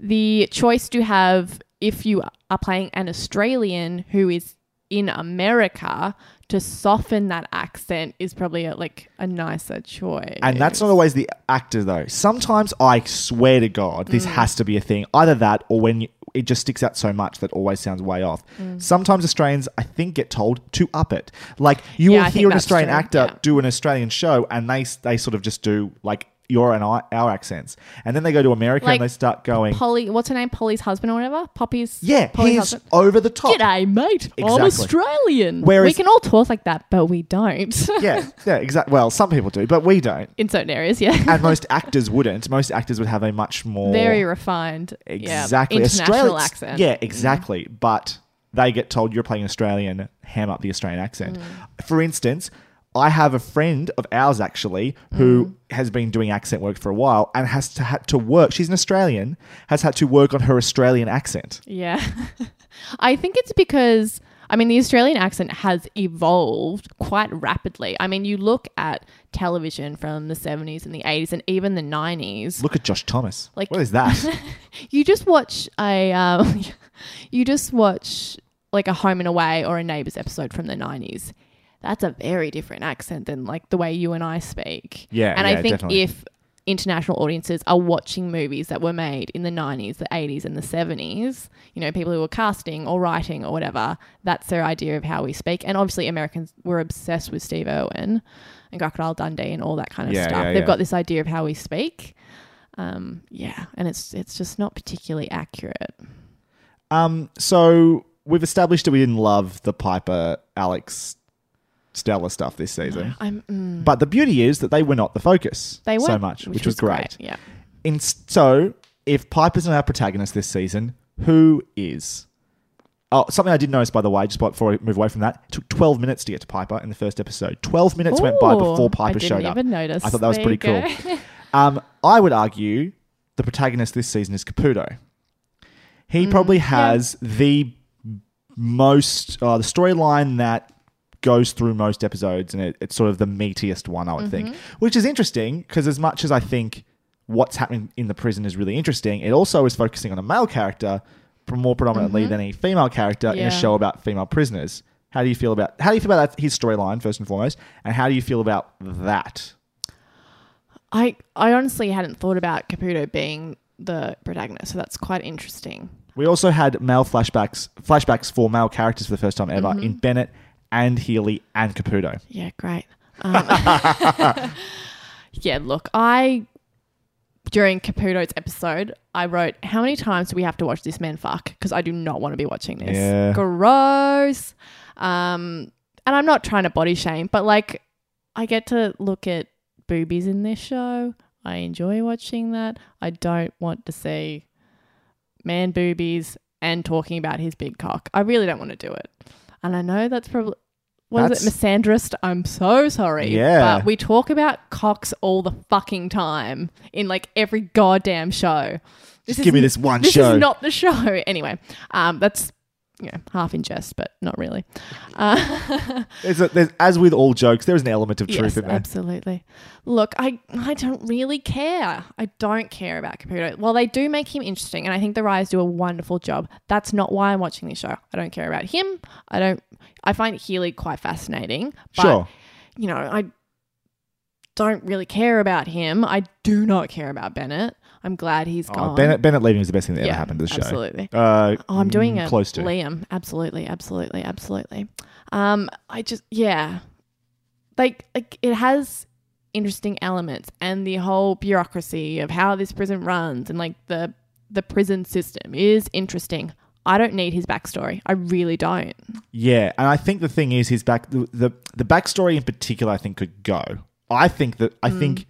the choice to have if you are playing an Australian who is in America to soften that accent is probably a, like a nicer choice. And that's not always the actor, though. Sometimes I swear to God, Mm. this has to be a thing. Either that or when you, it just sticks out so much that always sounds way off. Mm. Sometimes Australians, I think, get told to up it. Like you Yeah, will I hear an Australian true, actor yeah. do an Australian show, and they they sort of just do like your and I, our accents, and then they go to America Like and they start going, Polly, what's her name? Polly's husband or whatever. Poppy's yeah, Polly's he's husband. over the top. G'day, mate. I'm Exactly. Australian. Whereas- we can all talk like that, but we don't. *laughs* yeah, yeah, exactly. Well, some people do, but we don't. in certain areas, yeah. And most actors wouldn't. Most actors would have a much more Very refined. Exactly. Yeah, international Australians- accent. Yeah, exactly. But they get told you're playing Australian, ham up the Australian accent. Mm. For instance, I have a friend of ours actually who Mm. has been doing accent work for a while and has to had to work. She's an Australian, has had to work on her Australian accent. Yeah. *laughs* I think it's because, I mean, the Australian accent has evolved quite rapidly. I mean, you look at television from the 70s and the 80s and even the 90s. Look at Josh Thomas. Like- what is that? *laughs* You just watch a, um, *laughs* you just watch like a Home and Away or a Neighbours episode from the 90s. That's a very different accent than like the way you and I speak. Yeah, And yeah, I think definitely. if international audiences are watching movies that were made in the 90s, the 80s, and the 70s, you know, people who were casting or writing or whatever, that's their idea of how we speak. And obviously, Americans were obsessed with Steve Irwin and Crocodile Dundee and all that kind of Yeah, stuff. yeah, They've got this idea of how we speak. Um, yeah, and it's it's just not particularly accurate. um, so we've established that we didn't love the Piper Alex Stella stuff this season. I'm mm, But the beauty is that they were not the focus they were so much, which, was, great. Yeah, In, so, if Piper's not our protagonist this season, who is? Oh, something I did notice, by the way, just before we move away from that, it took 12 minutes to get to Piper in the first episode. 12 minutes went by Ooh, before I Piper didn't showed up. even notice. I thought that was There pretty cool. *laughs* Um, I would argue the protagonist this season is Caputo. He probably has the most uh, the storyline that goes through most episodes, and it, it's sort of the meatiest one, I would think, which is interesting because as much as I think what's happening in the prison is really interesting, it also is focusing on a male character more predominantly than a female character in a show about female prisoners. How do you feel about how do you feel about that, his storyline first and foremost, and how do you feel about that? I I honestly hadn't thought about Caputo being the protagonist, so that's quite interesting. We also had male flashbacks flashbacks for male characters for the first time ever Mm-hmm. in Bennett and Healy and Caputo. Yeah, great. Um, *laughs* yeah, look, I during Caputo's episode, I wrote, "How many times do we have to watch this man fuck?" Because I do not want to be watching this. Yeah. Gross. Um, and I'm not trying to body shame, but like, I get to look at boobies in this show. I enjoy watching that. I don't want to see man boobies and talking about his big cock. I really don't want to do it. And I know that's probably what is it, misandrist? I'm so sorry. Yeah. But we talk about cocks all the fucking time in like every goddamn show. Just is give me this one this show. is not the show. *laughs* Anyway, um, that's you know, half in jest, but not really. *laughs* Uh, There's a, there's, as with all jokes, there is an element of truth yes, in there. absolutely. Look, I I don't really care. I don't care about Caputo. Well, they do make him interesting, and I think the writers do a wonderful job. That's not why I'm watching this show. I don't care about him. I don't. I find Healy quite fascinating. But, Sure. You know, I don't really care about him. I do not care about Bennett. I'm glad he's Oh, gone. Bennett, Bennett leaving is the best thing that yeah, ever happened to the show. Absolutely. Uh, Oh, I'm doing mm, it. close to. Liam. Absolutely, absolutely, absolutely. Um, I just yeah, like like it has interesting elements and the whole bureaucracy of how this prison runs and like the the prison system is interesting. I don't need his backstory. I really don't. Yeah, and I think the thing is his back the, the the backstory in particular I think could go. I think that I Mm. think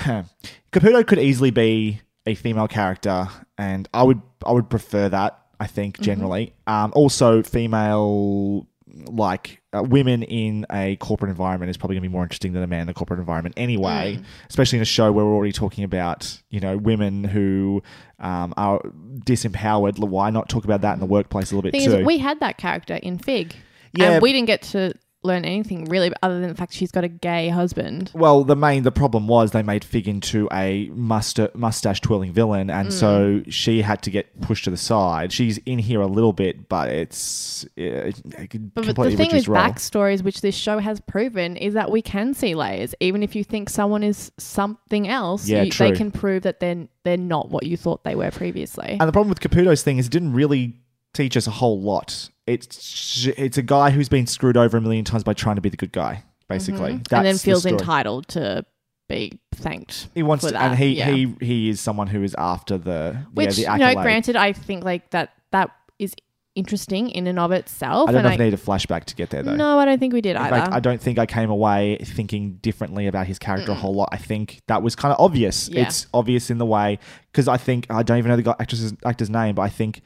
*laughs* Caputo could easily be a female character, and I would I would prefer that. I think Mm-hmm. generally, um, also female like uh, women in a corporate environment is probably going to be more interesting than a man in a corporate environment anyway. Mm. Especially in a show where we're already talking about you know women who um, are disempowered. Why not talk about that in the workplace a little bit Thing too? is, we had that character in Fig, Yeah. and we didn't get to learn anything really, other than the fact she's got a gay husband. Well, the main the problem was they made Fig into a musta- mustache twirling villain, and Mm. so she had to get pushed to the side. She's in here a little bit, but it's uh, But completely the thing with role. backstories, which this show has proven, is that we can see layers. Even if you think someone is something else, Yeah, you, they can prove that they're they're not what you thought they were previously. And the problem with Caputo's thing is it didn't really teach us a whole lot. It's it's a guy who's been screwed over a million times by trying to be the good guy, basically. Mm-hmm. and then That's the feels entitled to be thanked. He wants to, that, and he, yeah. he he is someone who is after the Which yeah, the you know, granted, I think like that that is interesting in and of itself. I don't know if I need a flashback to get there though. no, I don't think we did In either. fact, I don't think I came away thinking differently about his character a whole lot. I think that was kind of obvious. Yeah. It's obvious in the way because I think I don't even know the actress's actor's name, but I think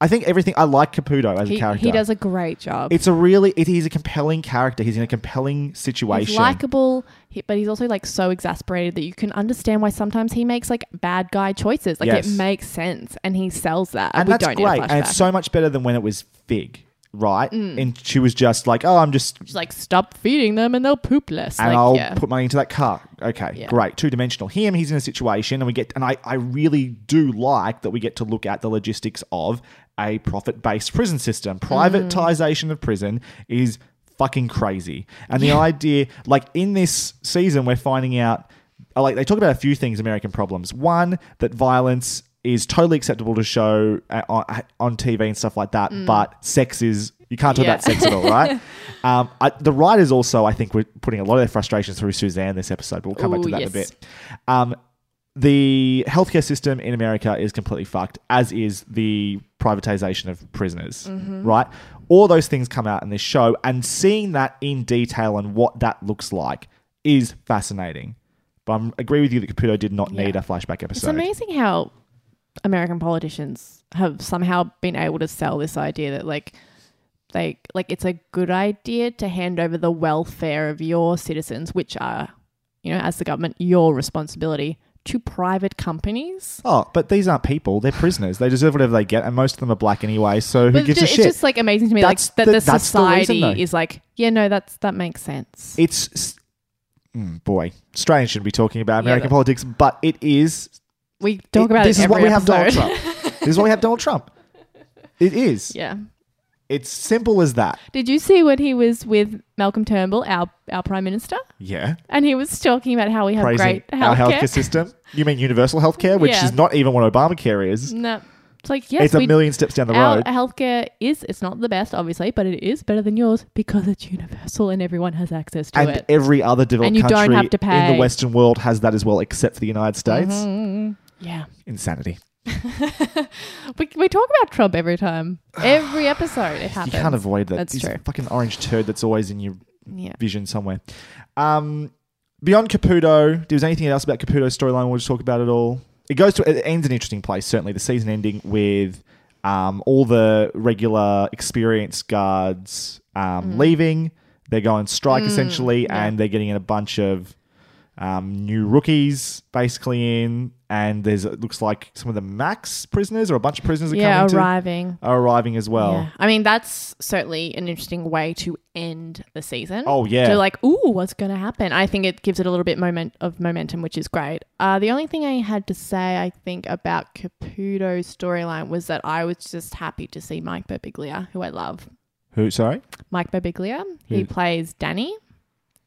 I think everything. I like Caputo as a character. he does a great job. It's a really. It, he's a compelling character. He's in a compelling situation. He's likable, but he's also like so exasperated that you can understand why sometimes he makes like bad guy choices. Like Yes. it makes sense, and he sells that. and we that's don't great. And it's so much better than when it was Fig, right? Mm. And she was just like, "Oh, I'm just She's like, stop feeding them, and they'll poop less. and like, I'll yeah. put money into that car. Okay, Yeah. great. Two dimensional. Him, he's in a situation, and we get, and I, I really do like that we get to look at the logistics of a profit based prison system. Privatization of prison is fucking crazy. And the idea, like in this season, we're finding out, uh, like they talk about a few things, American problems. One, that violence is totally acceptable to show uh, on, on TV and stuff like that, but sex is you can't talk Yeah. about sex at all, right? *laughs* um, I, the writers also, I think, were putting a lot of their frustrations through Suzanne this episode, but we'll come back to that yes. in a bit. Um, the healthcare system in America is completely fucked, as is the privatization of prisoners, Mm-hmm. right? All those things come out in this show, and seeing that in detail and what that looks like is fascinating. But I agree with you that Caputo did not need a flashback episode. It's amazing how American politicians have somehow been able to sell this idea that like they like it's a good idea to hand over the welfare of your citizens, which are you know, as the government, your responsibility to private companies. Oh, but these aren't people; they're prisoners. They deserve whatever they get, and most of them are black anyway. So who But gives ju- a shit? it's just like amazing to me, That's like that the- the, that's the reason, society is like, yeah, no, that's that makes sense. it's mm, boy, Australians shouldn't be talking about American but- politics, but it is. we talk about this it is what we have Donald. Trump. this is why we have Donald Trump. It is. yeah. It's simple as that. Did you see when he was with Malcolm Turnbull, our our prime minister, Yeah. and he was talking about how we have Praising great our healthcare? healthcare system. You mean universal healthcare, which Yeah. is not even what Obamacare is. No, it's like yes, it's a we, million steps down the our road. healthcare is it's not the best, obviously, but it is better than yours because it's universal and everyone has access to it. and it. every other developed And you don't country have to in pay. the Western world has that as well, except for the United States. Mhm. Yeah. Insanity. *laughs* We, we talk about Trump every time. Every *sighs* episode it happens. You can't avoid that. That's He's true. a fucking orange turd that's always in your Yeah. vision somewhere. Um, beyond Caputo, there was anything else about Caputo's storyline? We'll just talk about it all. It goes to it ends an interesting place. Certainly, the season ending with um, all the regular experienced guards um, leaving. They're going strike essentially, Mm. yeah. and they're getting in a bunch of um, new rookies basically in. And there's it looks like some of the max prisoners or a bunch of prisoners are Yeah, coming to- arriving. are arriving as well. Yeah. I mean, that's certainly an interesting way to end the season. Oh yeah, To like, ooh, what's going to happen? I think it gives it a little bit moment of momentum, which is great. Uh, the only thing I had to say, I think, about Caputo's storyline was that I was just happy to see Mike Birbiglia, who I love. who? Sorry, Mike Birbiglia, he plays Danny,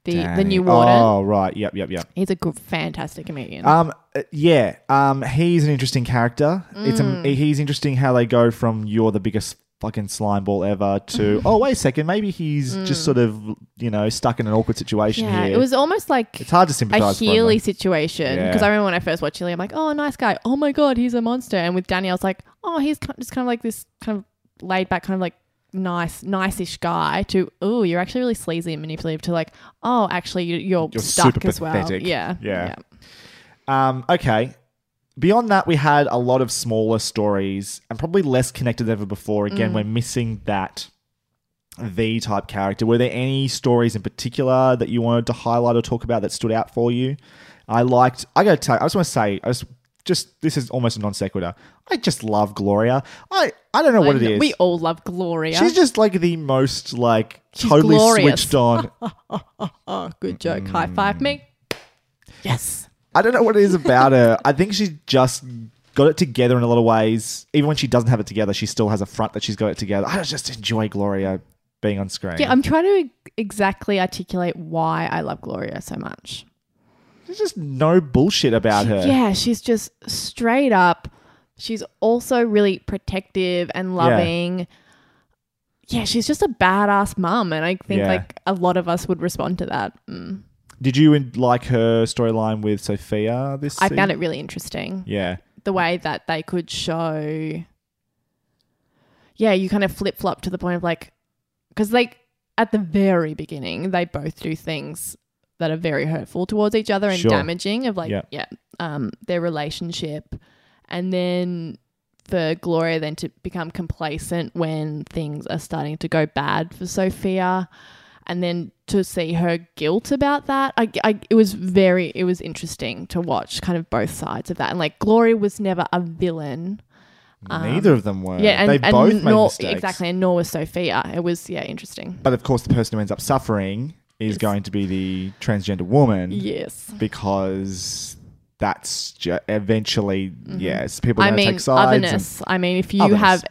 the the new warden. Oh right, yep, yep, yep. He's a good, fantastic comedian. Um, uh, yeah. Um, he's an interesting character. It's Mm. a, he's interesting how they go from you're the biggest fucking slime ball ever to *laughs* oh wait a second maybe he's just sort of you know stuck in an awkward situation Mm. yeah, here. it was almost like it's hard to a sympathize. for him, Healy though. situation Yeah. because I remember when I first watched Healy, I'm like, oh, nice guy. Oh my god, he's a monster. And with Danny, I was like, oh, he's ki- just kind of like this kind of laid back, kind of like nice, nice-ish guy. To oh, you're actually really sleazy and manipulative. To like, oh, actually, you- you're, You're stuck super as well. pathetic. Yeah, Yeah. Um, okay. Beyond that, we had a lot of smaller stories and probably less connected than ever before. Again, Mm. we're missing that V type character. Were there any stories in particular that you wanted to highlight or talk about that stood out for you? I liked. I gotta tell. You, I just want to say. I just. Just this is almost a non sequitur. I just love Gloria. I I don't know what it is. We all love Gloria. She's just like the most like She's totally glorious. switched on. oh, *laughs* good joke. High five me. Yes. I don't know what it is about her. I think she's just got it together in a lot of ways. Even when she doesn't have it together, she still has a front that she's got it together. I just enjoy Gloria being on screen. Yeah, I'm trying to exactly articulate why I love Gloria so much. There's just no bullshit about her. Yeah, she's just straight up. She's also really protective and loving. Yeah, she's just a badass mum, and I think Yeah. like a lot of us would respond to that. Mm. Did you en- like her storyline with Sophia this I found it really interesting Yeah. the way that they could show. Yeah, you kind of flip flop to the point of like, because like at the very beginning, they both do things that are very hurtful towards each other and Sure. damaging of like, Yeah. yeah, um, their relationship, and then for Gloria then to become complacent when things are starting to go bad for Sophia, and then to see her guilt about that, I, I it was very it was interesting to watch kind of both sides of that, and like Gloria was never a villain. Neither of them were. Um, Yeah, and, they and both made nor, mistakes. exactly, and nor was Sophia. It was yeah, interesting. But of course, the person who ends up suffering is Yes. going to be the transgender woman Yes, because that's ju- eventually, yes, people are Mm-hmm. I going to mean take sides. and- otherness. I mean, if you Otherness. have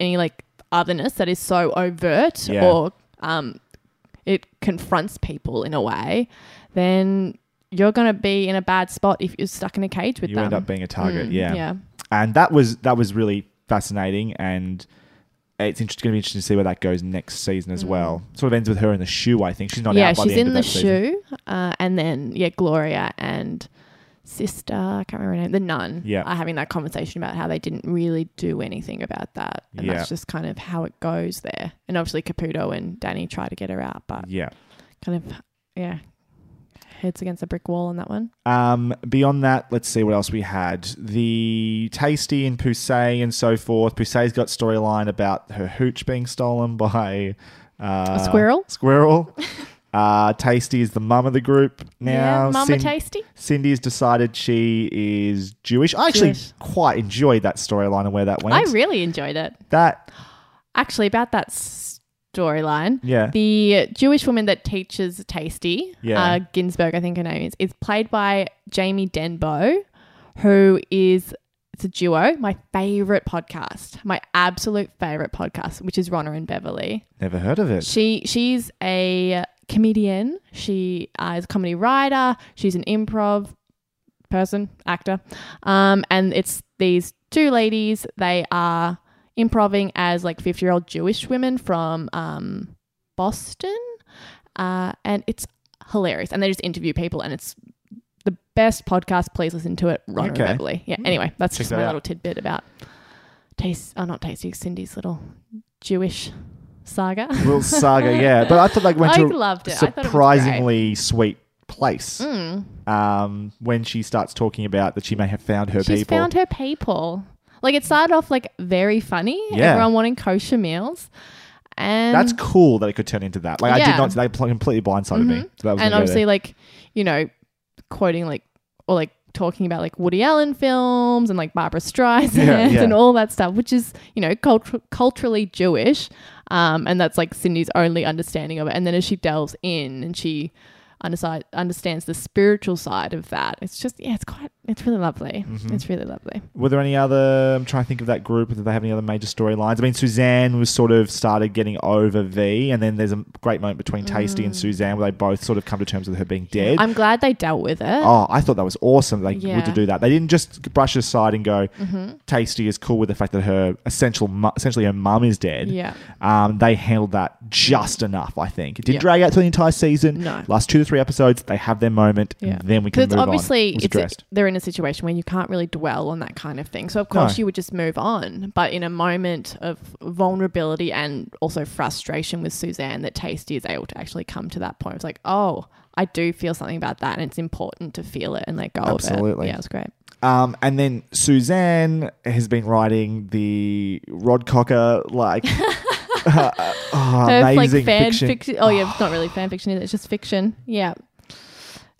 any like otherness that is so overt Yeah. or um, it confronts people in a way, then you're going to be in a bad spot if you're stuck in a cage with that. you them. end up being a target. Mm, yeah. yeah. and that was that was really fascinating and it's going to be interesting to see where that goes next season as well. Sort of ends with her in the shoe. I think she's not Mm. yeah, out by she's the end in of the shoe, uh, and then yeah, Gloria and sister, I can't remember her name, the nun, Yeah. are having that conversation about how they didn't really do anything about that, and Yeah. that's just kind of how it goes there. And obviously Caputo and Danny try to get her out, but Yeah. kind of yeah, heads against a brick wall on that one. Um, beyond that, let's see what else we had. The Taystee and Poussey and so forth. Poussey's got storyline about her hooch being stolen *laughs* by uh, A squirrel? Squirrel. *laughs* Uh, Taystee is the mum of the group now. yeah, Mama Cin- Taystee. Cindy's decided she is Jewish. I actually Jewish. quite enjoyed that storyline and where that went. I really enjoyed it. that Actually, about that storyline, yeah. the Jewish woman that teaches Taystee, Yeah. uh, Ginsburg, I think her name is, is played by Jamie Denbo, who is it's a duo. My favorite podcast, my absolute favorite podcast, which is Ronna and Beverly. Never heard of it. She she's a comedian. She uh, is a comedy writer. She's an improv person, actor. Um, and it's these two ladies. They are improving as like fifty year old Jewish women from um, Boston, uh, and it's hilarious. And they just interview people, and it's the best podcast. Please listen to it. Ron Okay. Beverly. Yeah. Anyway, that's Check just that my out. little tidbit about taste. Oh, not Taystee. Cindy's little Jewish saga. Little saga, yeah. *laughs* But I thought like went I to loved a it. Thought it surprisingly sweet place. Mm. Um, when she starts talking about that she may have found her She's people. found her people. Like it started off like very funny. Yeah. Everyone wanting kosher meals. And That's cool that it could turn into that. Like I did Yeah. not. They pl- completely blindsided me. Mhm. So that was and gonna go obviously there. like, you know, quoting like or like talking about like Woody Allen films and like Barbra Streisand Yeah, yeah. and all that stuff, which is, you know, cult- culturally Jewish. Um, and that's like Cindy's only understanding of it. And then as she delves in and she underside, understands the spiritual side of that, it's just, yeah, it's quite, it's really lovely. Mm-hmm. It's really lovely. Were there any other? I'm trying to think of that group. Did they have any other major storylines? I mean, Suzanne was sort of started getting over V, and then there's a great moment between Taystee and Suzanne where they both sort of come to terms with her being dead. Mm. I'm glad they dealt with it. Oh, I thought that was awesome. They Yeah. were to do that. They didn't just brush aside and go, Mm-hmm. "Taystee is cool with the fact that her essential, essentially her mum is dead." Yeah. Um, they handled that just enough. I think it didn't Yeah. drag out to the entire season. No. Last two to three episodes, they have their moment, Yeah. and then we can move obviously on. It was it's a- they're in a situation where you can't really dwell on that kind of thing. So of course No. you would just move on. But in a moment of vulnerability and also frustration with Suzanne, that Taystee is able to actually come to that point. It's like, oh, I do feel something about that, and it's important to feel it and let go of Absolutely. it. Yeah, it's great. Um, and then Suzanne has been writing the Rod Cocker like *laughs* uh, oh, Her, like amazing fan fiction. fiction. Oh yeah, it's not really fan fiction either. It's just fiction. Yeah,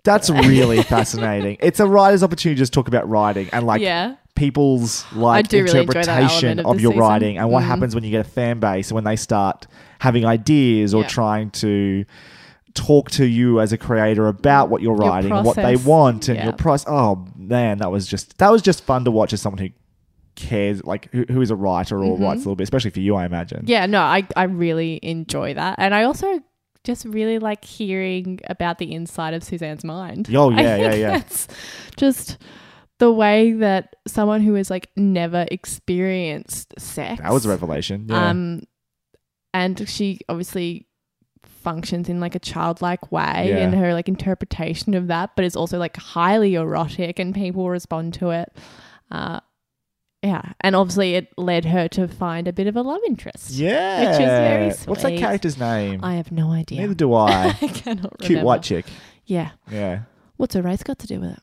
That's *laughs* really fascinating. It's a writer's opportunity to just talk about writing and like yeah. people's like do really interpretation of of, your season. writing and what Mm. happens when you get a fan base and when they start having ideas or Yeah. trying to talk to you as a creator about what you're writing and what they want and Yeah. your price. Oh man, that was just that was just fun to watch as someone who cares like who, who is a writer or Mm-hmm. writes a little bit, especially for you, I imagine. Yeah, no, I, I really enjoy that. And I also just really like hearing about the inside of Suzanne's mind. Oh, *laughs* yeah, yeah, yeah. That's just the way that someone who has like never experienced sex. That was a revelation. Yeah. Um, and she obviously functions in like a childlike way Yeah. in her like interpretation of that, but it's also like highly erotic and people respond to it. Uh, yeah, and obviously it led her to find a bit of a love interest. yeah. which is very sweet. What's that character's name? I have no idea. Neither do I. *laughs* I cannot Cute remember. white chick. Yeah. Yeah. What's a race got to do with it?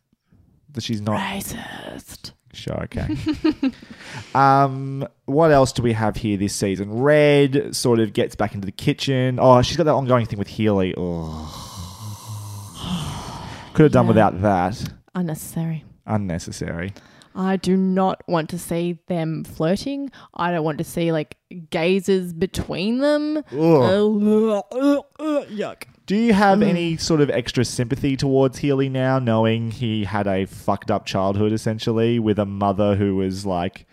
That she's not Racist. Sure, okay. *laughs* um, what else do we have here this season? Red sort of gets back into the kitchen. Oh, she's got that ongoing thing with Healy. Oh. Could have done Yeah. without that. Unnecessary. Unnecessary. I do not want to see them flirting. I don't want to see like gazes between them. Ugh. Uh, yuck. Do you have Mm. any sort of extra sympathy towards Healy now, knowing he had a fucked up childhood essentially with a mother who was like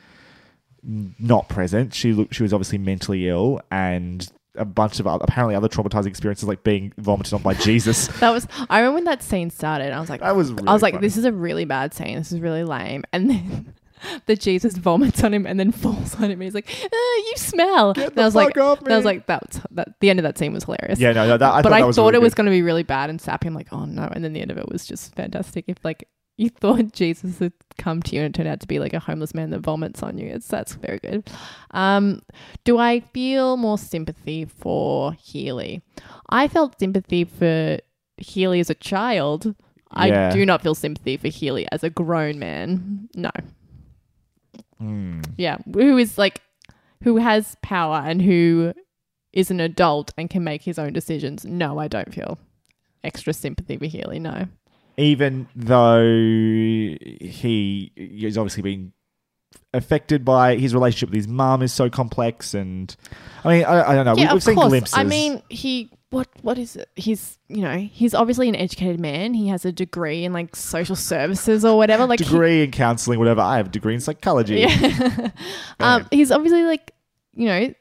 not present? She looked, she was obviously mentally ill and a bunch of other, apparently other traumatizing experiences like being vomited on by Jesus. *laughs* That was. I remember when that scene started. And I was like, That was I was really like, funny. this is a really bad scene. This is really lame. And then *laughs* the Jesus vomits on him and then *laughs* falls on him. He's like, uh, you smell. Get and I was like, fuck off and I was like, that's that. The end of that scene was hilarious. Yeah, no, no, that, I but thought I that was thought really it was going to be really bad and sappy. I'm like, oh no. And then the end of it was just fantastic. If like you thought *laughs* Jesus had come to you and it turned out to be like a homeless man that vomits on you, it's that's very good. Um, do I feel more sympathy for Healy? I felt sympathy for Healy as a child. Yeah. I do not feel sympathy for Healy as a grown man. No. Hmm. Yeah. Who is like, who has power and who is an adult and can make his own decisions, no, I don't feel extra sympathy for Healy. No. Even though he is obviously been affected by his relationship with his mum is so complex and I mean I, I don't know yeah, we've of seen course. glimpses I mean, he what what is it? He's you know he's obviously an educated man. He has a degree in like social services or whatever. Like he- degree in counseling whatever I have a degree in psychology Yeah. *laughs* um, he's obviously like, you know,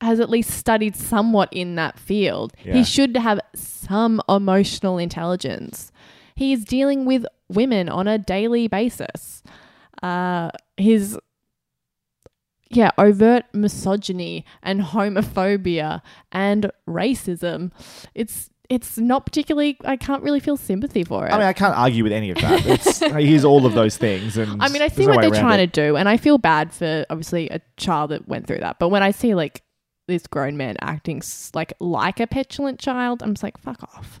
has at least studied somewhat in that field. Yeah. He should have some emotional intelligence. He is dealing with women on a daily basis. Uh, his yeah, overt misogyny and homophobia and racism. It's it's not particularly. I can't really feel sympathy for it. I mean I can't argue with any of that it's *laughs* he's all of those things and I mean, I see no what they're trying it. to do, and I feel bad for obviously a child that went through that. But when I see like this grown man acting like like a petulant child, I'm just like, fuck off.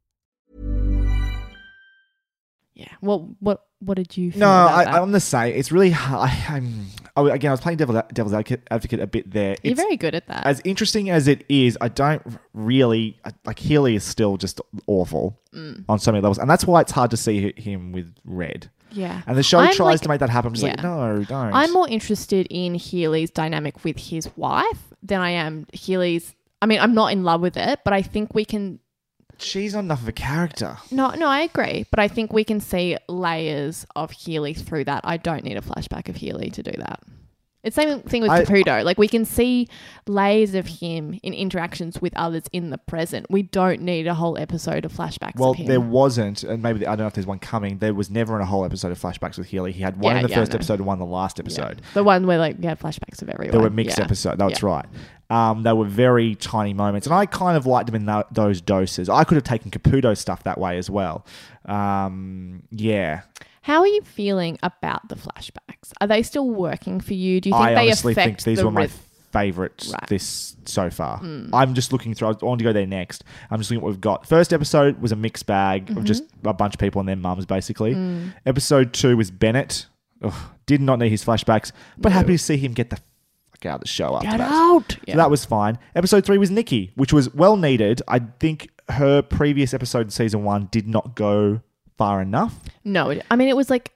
Yeah. Well, what what did you? Feel No, I? I'm the same. It's really hard. I, I'm oh, again. I was playing devil, devil's advocate, advocate a bit there. You're It's, very good at that. as interesting as it is, I don't really like Healy is still just awful Mm. on so many levels, and that's why it's hard to see him with Red. yeah. And the show I'm tries like- to make that happen. I'm just like, no, don't. I'm more interested in Healy's dynamic with his wife than I am Healy's. I mean, I'm not in love with it, but I think we can She's not enough of a character. No, no, I agree. But I think we can see layers of Healy through that. I don't need a flashback of Healy to do that. It's the same thing with I- Caputo. Like we can see layers of him in interactions with others in the present. We don't need a whole episode of flashbacks. Well, of there wasn't, and maybe I don't know if there's one coming. There was never in a whole episode of flashbacks with Healy. He had one Yeah, in the yeah, first episode and one in the last Yeah. episode. the one where like we had flashbacks of everyone. There were mixed Yeah. episodes. That's Yeah. right. Um, they were very tiny moments, and I kind of liked them in tho- those doses. I could have taken Caputo stuff that way as well. Um, yeah, How are you feeling about the flashbacks? Are they still working for you? Do you think I they honestly affect think these the were my favorites Right. This so far. I'm just looking through. I want to go there next. I'm just looking at what we've got. First episode was a mixed bag Mm-hmm. of just a bunch of people and their mums, basically. Mm. Episode two was Bennett. Ugh, did not need his flashbacks, but happy to see him get the fuck out of the show after Get that. out! So Yeah. that was fine. Episode three was Nikki, which was well needed. I think her previous episode in season one did not go far enough. no, it, I mean it was like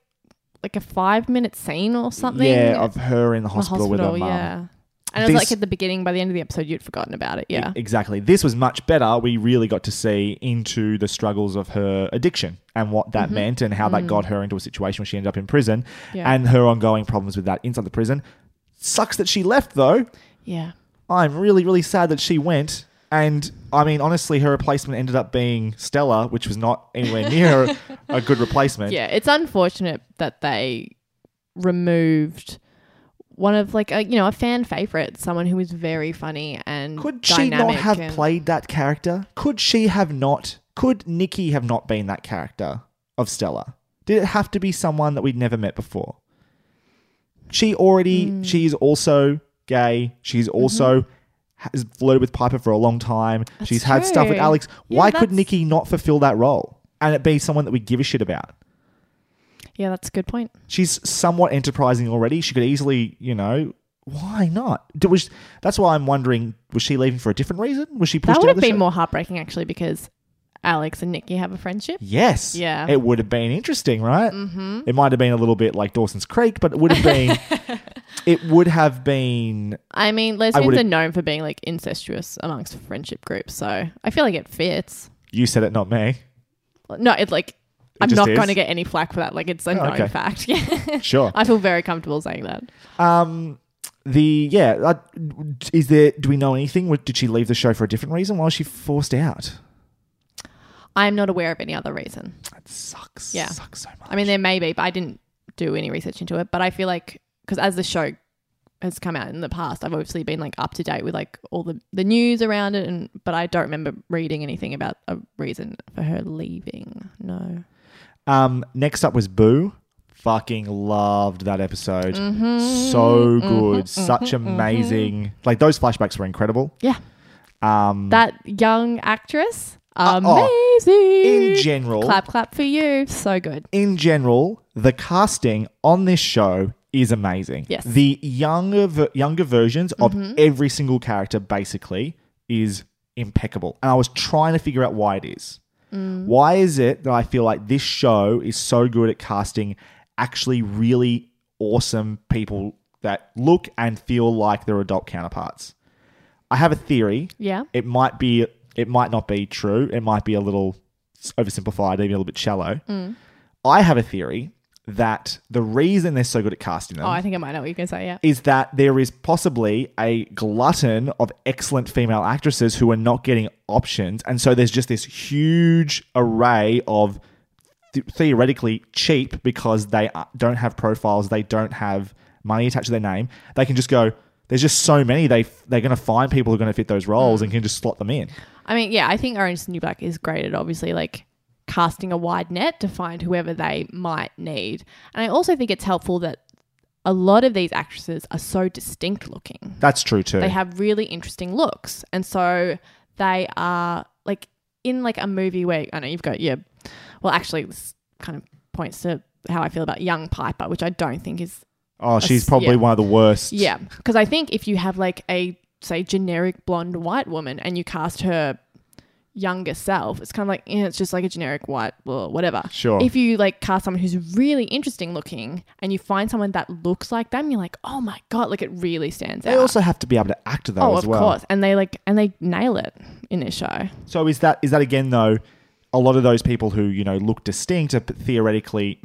like a five minute scene or something. Yeah, of her in the The hospital, with her mum. Yeah. And it was like at the beginning, by the end of the episode, you'd forgotten about it. Yeah. Exactly. This was much better. We really got to see into the struggles of her addiction and what that meant and how that got her into a situation where she ended up in prison Mm-hmm. Mm. Yeah. and her ongoing problems with that inside the prison. Sucks that she left though. yeah. I'm really, really sad that she went. And I mean, honestly, her replacement ended up being Stella, which was not anywhere *laughs* near a good replacement. Yeah. It's unfortunate that they removed one of like a you know a fan favorite, someone who was very funny and Could she not have and- played that character? Could she have not? Could Nikki have not been that character of Stella? Did it have to be someone that we'd never met before? She already, Hmm. she is also gay. She's Mm-hmm. Has flirted with Piper for a long time. She's had stuff with. Alex. Yeah, Why could that's- Nikki not fulfill that role and it be someone that we give a shit about? Yeah, that's a good point. She's somewhat enterprising already. She could easily, you know, why not? Was, that's why I'm wondering, was she leaving for a different reason? Was she pushed That out would of have the been show? more heartbreaking actually because Alex and Nikki have a friendship. Yes. Yeah. It would have been interesting, right? Mm-hmm. It might have been a little bit like Dawson's Creek, but it would have been. *laughs* it would have been. I mean, lesbians would've- are known for being like incestuous amongst friendship groups, so I feel like it fits. You said it, not me. No, it's like I'm not going to get any flack for that. Like it's a Oh, known okay. fact. *laughs* Yeah, Sure. I feel very comfortable saying that. Um, the yeah, uh, is there? Do we know anything? Did she leave the show for a different reason? Why was she forced out? I am not aware of any other reason. That sucks. Yeah. sucks so much. I mean, there may be, but I didn't do any research into it. But I feel like because as the show has come out in the past, I've obviously been like up to date with like all the the news around it, and but I don't remember reading anything about a reason for her leaving. No. Um, next up was Boo. Fucking loved that episode. Mm-hmm. So good. Such amazing. Like those flashbacks were incredible. Yeah, Um, that young actress, Uh, oh, amazing. in general, clap clap for you. So good. in general, the casting on this show is amazing. Yes. The younger ver- younger versions of mm-hmm. every single character basically is impeccable. And I was trying to figure out why it is. Mm. Why is it that I feel like this show is so good at casting actually really awesome people that look and feel like their adult counterparts? I have a theory. Yeah. It might be it might not be true. It might be a little oversimplified, even a little bit shallow. Mm. I have a theory that the reason they're so good at casting them Oh, I think I might know what you're gonna say. Yeah. is that there is possibly a glutton of excellent female actresses who are not getting options. And so there's just this huge array of th- theoretically cheap because they uh, don't have profiles, they don't have money attached to their name. They can just go, there's just so many, they, they're going to find people who are going to fit those roles and can just slot them in. I mean, yeah, I think Orange is the New Black is great at obviously like casting a wide net to find whoever they might need. And I also think it's helpful that a lot of these actresses are so distinct looking. That's true too. They have really interesting looks. And so they are like in like a movie where I know you've got your well actually this kind of points to how I feel about young Piper, which I don't think is oh, she's s- probably yeah. one of the worst. yeah, because I think if you have like a say generic blonde white woman and you cast her younger self, it's kind of like eh, it's just like a generic white or whatever. Sure. If you like cast someone who's really interesting looking and you find someone that looks like them, you're like, oh my god, like it really stands They out. They also have to be able to act though as well. oh, as of well. course, and they like and they nail it in this show. So is that is that again though? A lot of those people who you know look distinct are theoretically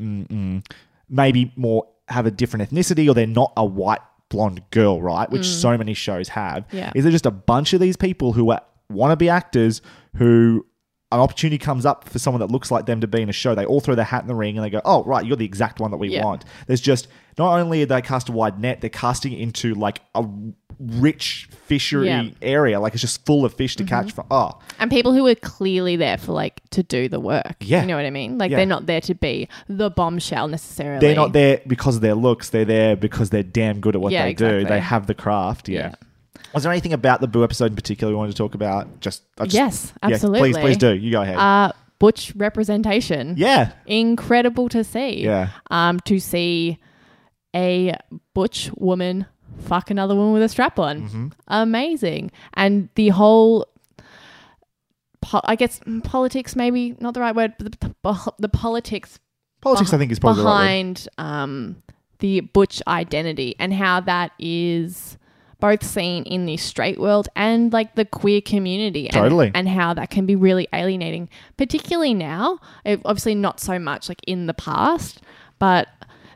maybe more have a different ethnicity or they're not a white blonde girl, right? Which so many shows have. Mm. Yeah. Is there just a bunch of these people who want to be actors who an opportunity comes up for someone that looks like them to be in a show, they all throw their hat in the ring and they go, "Oh, right, you're the exact one that we Yeah. want." There's just not only are they cast a wide net, they're casting into like a rich fishery Yeah. Mm-hmm. area, like it's just full of fish to catch. For oh, And people who are clearly there for like to do the work. Yeah. You know what I mean? Like Yeah. they're not there to be the bombshell necessarily. they're not there because of their looks. They're there because they're damn good at what Yeah, they do. They have the craft. Yeah. Yeah. Was there anything about the Boo episode in particular we wanted to talk about? Just, I just Yes, yeah, absolutely. please, please do. You go ahead. Uh butch representation. yeah. Incredible to see. Yeah. Um to see a butch woman fuck another woman with a strap on. Mm-hmm. Amazing. And the whole po- I guess mm, politics maybe not the right word, but the, the, the politics Politics, beh- I think, is probably the right word. behind um, the butch identity and how that is both seen in the straight world and like the queer community and, Totally. and how that can be really alienating particularly now It- obviously not so much like in the past but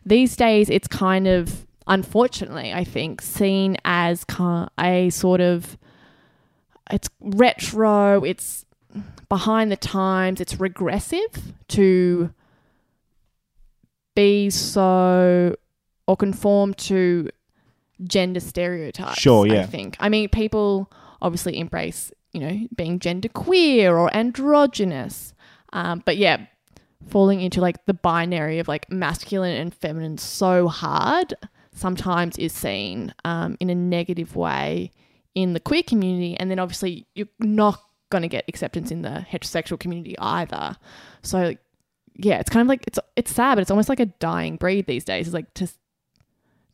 these days it's kind of unfortunately i think seen as a sort of it's retro it's behind the times it's regressive to be so or conform to gender stereotypes. Sure, yeah. I think. I mean, people obviously embrace, you know, being gender queer or androgynous. Um, but yeah, falling into like the binary of like masculine and feminine so hard sometimes is seen um, in a negative way in the queer community. And then obviously you're not going to get acceptance in the heterosexual community either. So yeah, it's kind of like it's it's sad, but it's almost like a dying breed these days. It's like to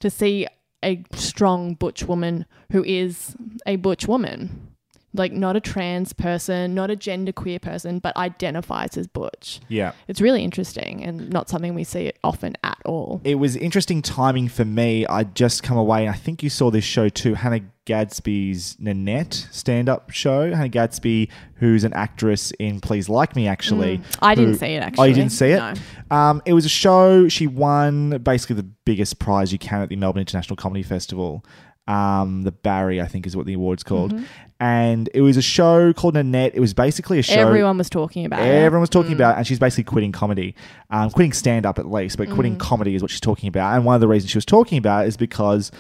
to see a strong butch woman who is a butch woman. Like not a trans person, not a genderqueer person, but identifies as butch. Yeah. It's really interesting and not something we see often at all. It was interesting timing for me. I'd just come away, and I think you saw this show too, Hannah Gadsby's Nanette stand up show. Hannah Gadsby, who's an actress in Please Like Me, actually. Mm. I didn't see it, Actually, Oh, you didn't see it? No. Um, it was a show. She won basically the biggest prize you can at the Melbourne International Comedy Festival. Um, the Barry, I think, is what the award's called. Mm-hmm. And it was a show called Nanette. It was basically a show. Everyone was talking about it. Everyone was Mm. talking about, it, and she's basically quitting comedy, um, quitting stand up at least, but quitting Mm. comedy is what she's talking about. And one of the reasons she was talking about it is because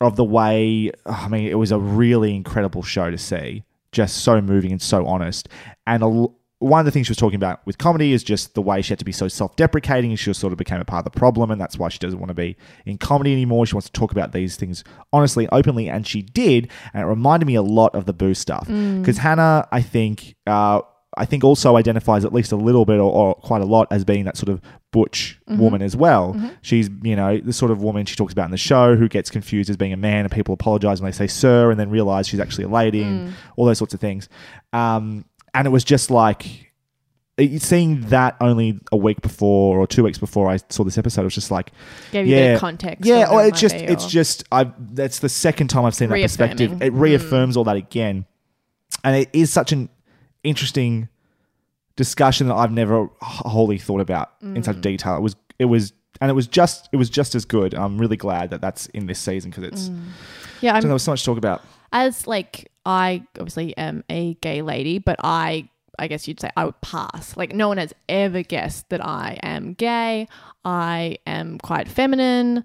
of the way. I mean, it was a really incredible show to see, just so moving and so honest. And a one of the things she was talking about with comedy is just the way she had to be so self-deprecating, and she sort of became a part of the problem, and that's why she doesn't want to be in comedy anymore. She wants to talk about these things honestly, openly, and she did. And it reminded me a lot of the Boo stuff because Hannah, I think. Uh, I think also identifies at least a little bit or, or quite a lot as being that sort of butch woman as well. She's, you know, the sort of woman she talks about in the show who gets confused as being a man and people apologize when they say sir and then realize she's actually a lady and all those sorts of things. Um, and it was just like uh, seeing that only a week before or two weeks before I saw this episode, it was just like, Gave you a bit yeah, of context. yeah. Oh, or it's just, it's just, I. That's the second time I've seen that perspective. It hmm. reaffirms all that again, and it is such an interesting discussion that I've never wholly thought about in such hmm. detail. It was, it was, and it was just, it was just as good. I'm really glad that that's in this season because it's. Hmm. yeah. I I'm, don't know, there was so much to talk about. As like I obviously am a gay lady, but I I guess you'd say I would pass. Like no one has ever guessed that I am gay. I am quite feminine.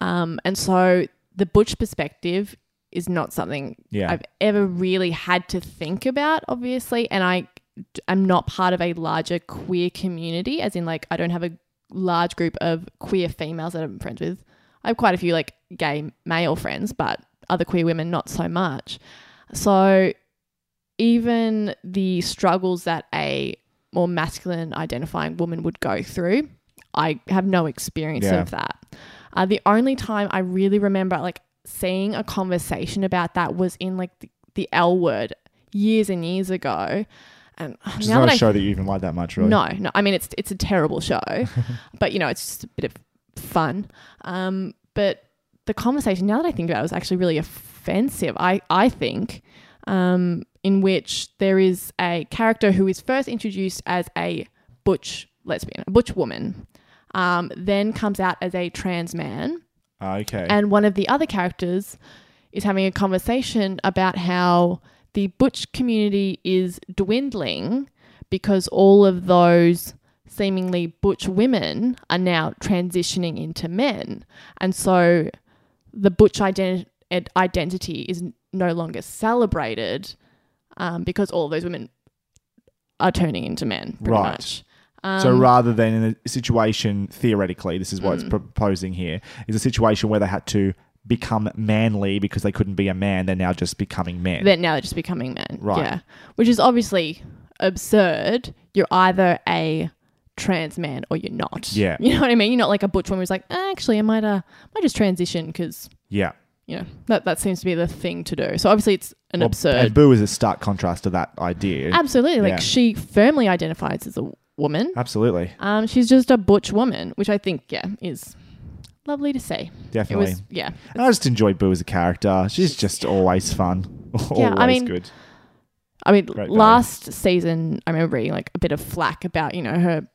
Um, and so the butch perspective is not something Yeah. I've ever really had to think about, obviously. And I am not part of a larger queer community, as in like I don't have a large group of queer females that I'm friends with. I have quite a few like gay male friends, but other queer women not so much. So even the struggles that a more masculine identifying woman would go through, I have no experience Yeah. of that. Uh, the only time I really remember like seeing a conversation about that was in like the, the L word years and years ago. And Which is now not that a I show that you even like that much, really. no, no. I mean, it's it's a terrible show, *laughs* but you know, it's just a bit of fun. Um, but the conversation now that I think about it was actually really offensive. I I think, um, in which there is a character who is first introduced as a butch lesbian, a butch woman, um, then comes out as a trans man, Ah, okay. and one of the other characters is having a conversation about how the butch community is dwindling because all of those seemingly butch women are now transitioning into men. And so the butch ident- identity is no longer celebrated um, because all of those women are turning into men, pretty Right. much. Um, So rather than in a situation, theoretically, this is what Mm. it's proposing here, is a situation where they had to become manly because they couldn't be a man. They're now just becoming men. They're now just becoming men. Right. Yeah. Which is obviously absurd. You're either a trans man or you're not. Yeah. You know what I mean? You're not like a butch woman who's like, "Eh, actually, I might, uh, might just transition because, yeah. you know, that, that seems to be the thing to do. So obviously it's an Well, absurd. And Boo is a stark contrast to that idea. Absolutely. Like Yeah. she firmly identifies as a woman. Absolutely. Um, she's just a butch woman, which I think, yeah, is lovely to see. Definitely. It was, yeah. I just enjoy Boo as a character. She's just always fun. *laughs* Yeah, always I mean, good. I mean, Great value. last season, I remember reading like a bit of flack about, you know, her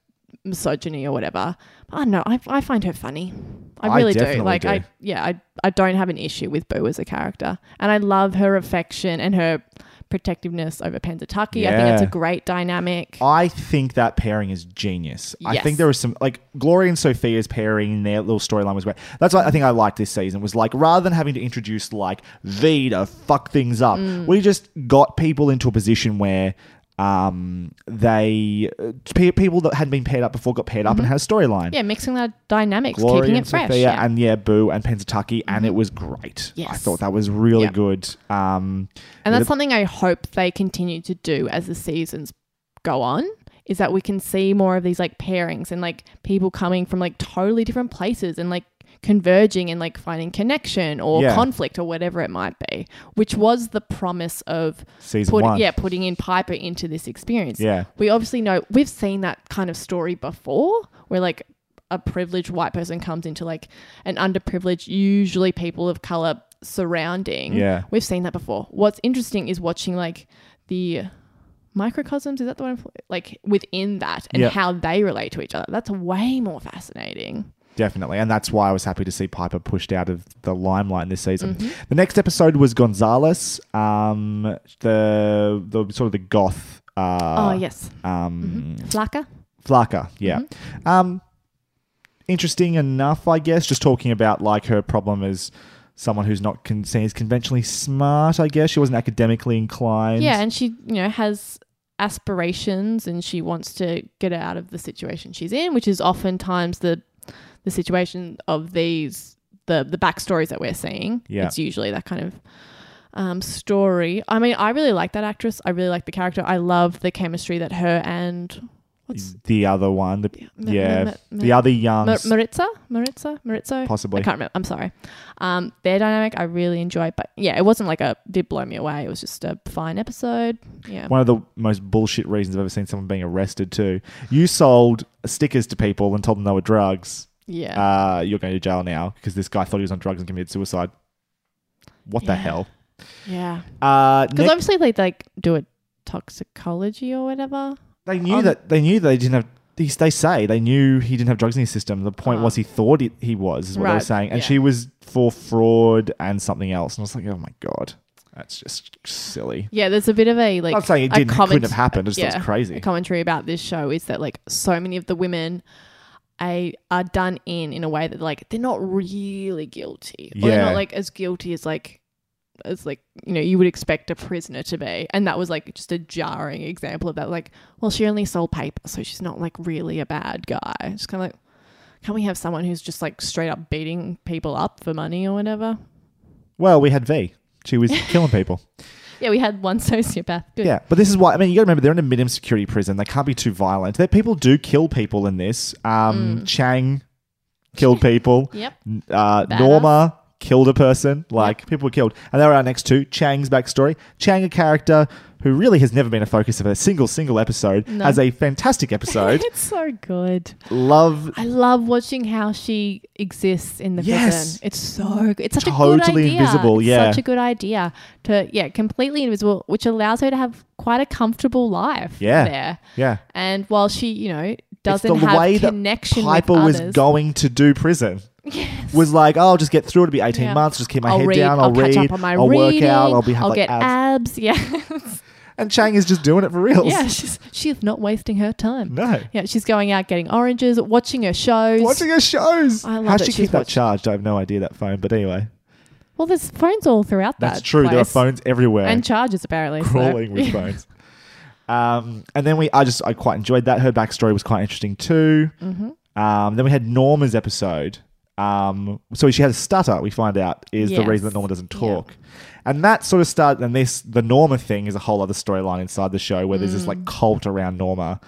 misogyny or whatever. But I don't know. I, I find her funny. I really do. definitely Like, do. I, yeah, I, I don't have an issue with Boo as a character. And I love her affection and her protectiveness over Pennsatucky. I think it's Yeah. a great dynamic. I think that pairing is genius. I Yes. think there was some like Gloria and Sophia's pairing in their little storyline was great. That's why I think I liked this season was like rather than having to introduce like V to fuck things up, Mm. we just got people into a position where um they uh, pe- people that hadn't been paired up before got paired up and had a storyline. Mm-hmm. Yeah, mixing the dynamics, Gloria keeping and it fresh. Sophia yeah. Mm-hmm. and yeah, Boo and Pennsatucky, and it was great. I thought that was really Yeah. good. Um, And that's the- something I hope they continue to do as the seasons go on. Is that we can see more of these like pairings and like people coming from like totally different places and like converging and like finding connection or Yeah. conflict or whatever it might be, which was the promise of Season put, one. yeah, putting in Piper into this experience. Yeah. We obviously know we've seen that kind of story before where like a privileged white person comes into like an underprivileged, usually people of color surrounding. Yeah. We've seen that before. What's interesting is watching like the microcosms, is that the one? Like within that and Yeah. how they relate to each other. That's way more fascinating. Definitely. And that's why I was happy to see Piper pushed out of the limelight this season. Mm-hmm. The next episode was Gonzalez, um, the, the sort of the goth. Uh, oh, yes. Um, Flaca? Flaca, yeah. Mm-hmm. Um, interesting enough, I guess. Just talking about like her problem as someone who's not con- seen as conventionally smart. I guess she wasn't academically inclined. Yeah, and she, you know, has aspirations and she wants to get out of the situation she's in, which is oftentimes the the situation of these the the backstories that we're seeing. Yeah. It's usually that kind of um, story. I mean, I really like that actress. I really like the character. I love the chemistry that her and what's the other one, the, yeah, the other young, Mar- Maritza, Maritza, Maritza. possibly. I can't remember. I'm sorry. Um, their dynamic I really enjoyed, but yeah, it wasn't like a did blow me away. It was just a fine episode. Yeah. One of the most bullshit reasons I've ever seen someone being arrested too. You sold stickers to people and told them they were drugs. Yeah. Uh, you're going to jail now because this guy thought he was on drugs and committed suicide. What the hell? yeah. Uh, Because next- obviously they like do a toxicology or whatever. They knew Um, that they knew that they didn't have. They, they say they knew he didn't have drugs in his system. The point Oh. was he thought it, he was. Is what they were saying, and yeah. she was for fraud and something else. And I was like, oh my god, that's just silly. Yeah, there's a bit of a like. I'm saying it didn't comment- couldn't have happened. It's just yeah, crazy. A commentary about this show is that like so many of the women. A, are done in in a way that like they're not really guilty or they're not like as guilty as like as like you know you would expect a prisoner to be and that was like just a jarring example of that like well she only sold paper so she's not like really a bad guy just kind of like can we have someone who's just like straight up beating people up for money or whatever Well, we had V. She was *laughs* killing people. yeah we had one *laughs* sociopath Good. Yeah, but this is why I mean you got to remember they're in a minimum security prison. They can't be too violent. That people do kill people in this. Um, Chang killed *laughs* people. yep Uh. Norma killed a person. Like people were killed, and they were our next two. Chang's backstory. Chang, a character who really has never been a focus of a single single episode, No. has a fantastic episode. *laughs* it's so good Love. I love watching how she exists in the Yes. prison. It's so good. It's such a Totally good idea. invisible, It's yeah. such a good idea to yeah, completely invisible, which allows her to have quite a comfortable life. Yeah. there. Yeah, And while she, you know, doesn't the have way that connection Piper with was others. going to do prison. Was like, oh, I'll just get through. It'll be eighteen Yeah. months. Just keep my I'll head read, down. I'll, I'll read. catch up on my I'll reading. work out. I'll be. have, I'll like, get abs. abs. *laughs* Yeah, And Chang is just doing it for reals. yeah. She's she's not wasting her time. No. Yeah, she's going out getting oranges, watching her shows. Watching her shows. I love How'd that she she's keep that charged? I have no idea that phone. But anyway, well, there's phones all throughout that's that. true. There are place. phones everywhere. and chargers apparently. so- crawling with *laughs* phones. Um, and then we, I just, I quite enjoyed that. Her backstory was quite interesting too. Mm-hmm. Um, then we had Norma's episode. Um, so she has a stutter. We find out is the reason that Norma doesn't talk, and that sort of started. And this, the Norma thing, is a whole other storyline inside the show where there's this Mm. like cult around Norma,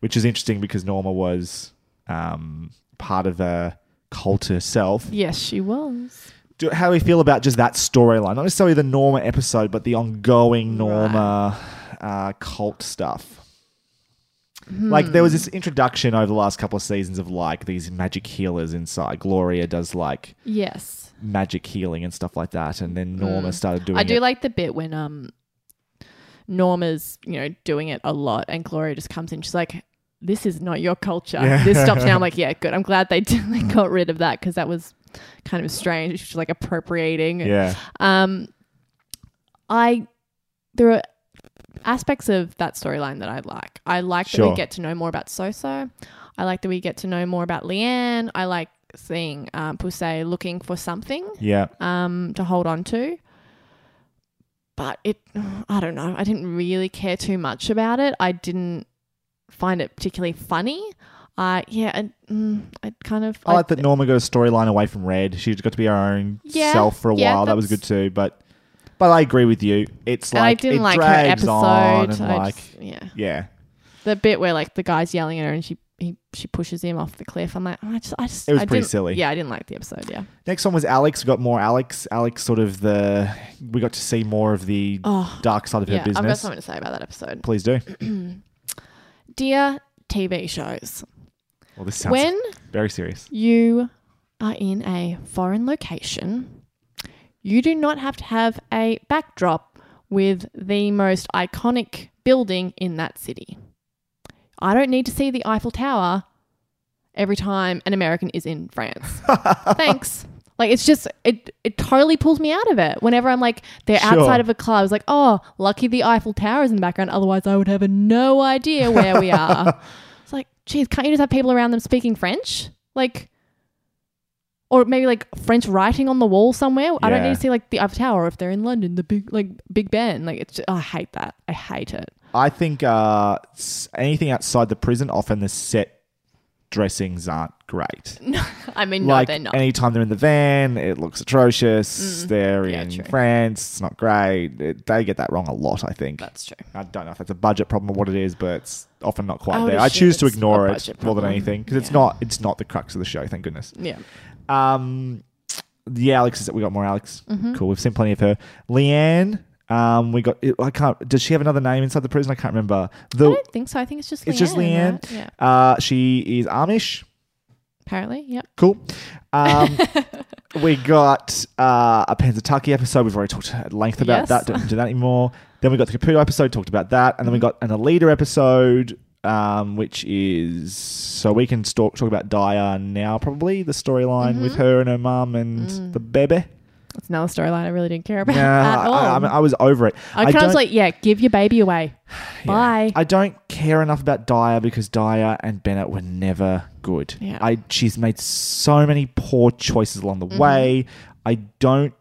which is interesting because Norma was um, part of a cult herself. Yes, she was. Do, how do we feel about just that storyline? Not necessarily the Norma episode, but the ongoing Norma uh, cult stuff. Like there was this introduction over the last couple of seasons of like these magic healers inside. Gloria does like Yes. magic healing and stuff like that, and then Norma started doing. I do it. like the bit when um Norma's, you know, doing it a lot and Gloria just comes in, she's like, This is not your culture. Yeah. This stops now. I'm *laughs* like, yeah, good. I'm glad they *laughs* did, they got rid of that because that was kind of strange. She's like appropriating. Yeah, Um I there are aspects of that storyline that I like. I like that we get to know more about Soso. I like that we get to know more about Leanne. I like seeing um, looking for something yeah. um, to hold on to. But it, *sighs* I don't know. I didn't really care too much about it. I didn't find it particularly funny. Uh, yeah, and, mm, I kind of. I like that Norma got a storyline away from Red. She got to be her own Yeah, self for a yeah, while. That was good too. But but I agree with you. It's like I didn't it like her drags episode. on and I like just- yeah, yeah. the bit where like the guy's yelling at her and she he she pushes him off the cliff. I'm like, oh, I just, I just, It was I pretty didn't- silly. Yeah, I didn't like the episode. Yeah. Next one was Alex. We got more Alex. Alex, sort of the. We got to see more of the Oh, dark side of yeah. her I've got business. something to say about that episode. Please do. *clears throat* Dear TV shows, Well, this sounds when very serious. you are in a foreign location, you do not have to have a backdrop with the most iconic building in that city. I don't need to see the Eiffel Tower every time an American is in France. *laughs* Thanks. Like it's just it it totally pulls me out of it. Whenever I'm like they're Sure. outside of a club, it's like, oh, lucky the Eiffel Tower is in the background. Otherwise I would have no idea where we are. *laughs* it's like, geez, can't you just have people around them speaking French? Like or maybe like French writing on the wall somewhere. I don't Yeah. need to see like the Eiffel Tower if they're in London, the big like Big Ben. Like it's I hate that. I hate it. I think uh, s- anything outside the prison, often the set dressings aren't great. *laughs* I mean, no, like they're not. anytime they're in the van, it looks atrocious. They're Mm. Yeah, in true. France, it's not great. It, they get that wrong a lot, I think. That's true. I don't know if that's a budget problem or what it is, but it's often not quite I would there. I assume choose to it's ignore it budget more than problem. anything because it's not it's not the crux of the show. Thank goodness. Yeah. Um, the Alex is it. we got more Alex. Mm-hmm. Cool. We've seen plenty of her. Leanne. Um, we got. I can't. Does she have another name inside the prison? I can't remember. I don't think so. I think it's just it's just Leanne. Yeah. Uh, she is Amish. Apparently, yep. Cool. Um, *laughs* we got uh, a Pennsatucky episode. We've already talked at length about Yes. that. Don't do that anymore. Then we got the Caputo episode. Talked about that, and then we got an Aleida episode, um, which is so we can talk talk about Daya now. Probably the storyline with her and her mum and the baby. That's another storyline I really didn't care about Yeah, at all. I, I, mean, I was over it. I kind of was like, yeah, give your baby away. *sighs* Bye. I don't care enough about Daya because Daya and Bennett were never good. Yeah. Mm-hmm. I she's made so many poor choices along the way. I don't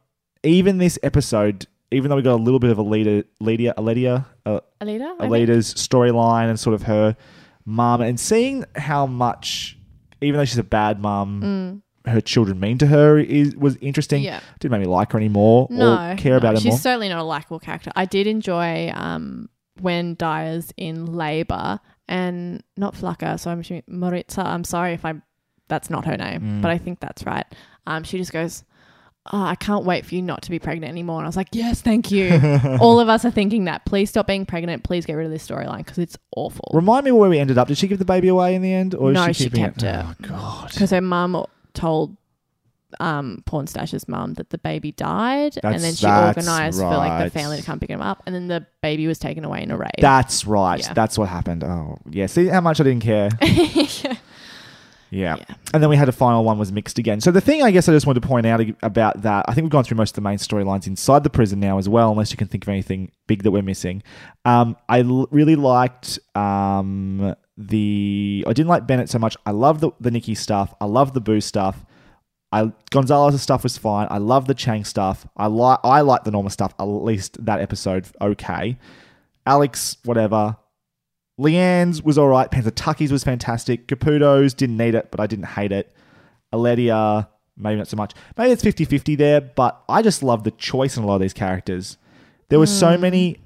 even this episode, even though we got a little bit of a leader, Lydia, Lydia, uh, Aleida? Aleida's storyline and sort of her mom and seeing how much, even though she's a bad mum, her children mean to her is was interesting. Mm. Yeah. Didn't make me like her anymore No. or care no, about her She's more. certainly not a likable character. I did enjoy um, when Daya's in labour and not Flaca, so I'm assuming Maritza. I'm sorry if I that's not her name, Mm. but I think that's right. Um, she just goes, Oh, I can't wait for you not to be pregnant anymore. And I was like, Yes, thank you. *laughs* All of us are thinking that. Please stop being pregnant. Please get rid of this storyline because it's awful. Remind me where we ended up. Did she give the baby away in the end, or No, is she she kept it? Oh God, Because her mum told um, Pornstache's mum that the baby died, That's- and then she organised for like the family to come pick him up, and then the baby was taken away in a raid. that's right. Yeah. That's what happened. Oh yeah. See how much I didn't care. Yeah. *laughs* *laughs* Yeah. And then we had a final one was mixed again. So the thing I guess I just wanted to point out about that, I think we've gone through most of the main storylines inside the prison now as well, unless you can think of anything big that we're missing. Um, I l- really liked um, the. I didn't like Bennett so much. I love the the Nikki stuff. I love the Boo stuff. I Gonzalez's stuff was fine. I love the Chang stuff. I like I like the Norma stuff. At least that episode, okay. Alex, whatever. Leanne's was all right. Pennsatucky's was fantastic. Caputo's didn't need it, but I didn't hate it. Aledia, maybe not so much. Maybe it's 50 50 there, but I just love the choice in a lot of these characters. There were so hmm. many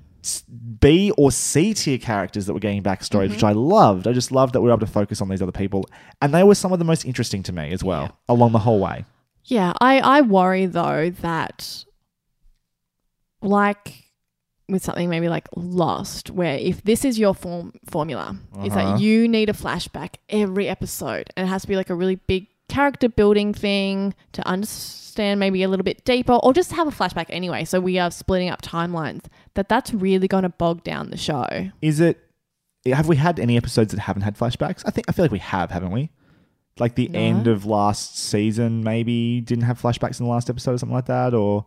B or C tier characters that were getting backstories, which mm-hmm. I loved. I just loved that we were able to focus on these other people. And they were some of the most interesting to me as well, along the whole way. Yeah, I, I worry though that, like with something maybe like Lost, where if this is your form formula, is Uh-huh. that you need a flashback every episode, and it has to be like a really big character building thing to understand maybe a little bit deeper, or just have a flashback anyway. So we are splitting up timelines. That that's really going to bog down the show. Is it. Have we had any episodes that haven't had flashbacks? I think I feel like we have, haven't we? Like the No. end of last season, maybe didn't have flashbacks in the last episode or something like that, or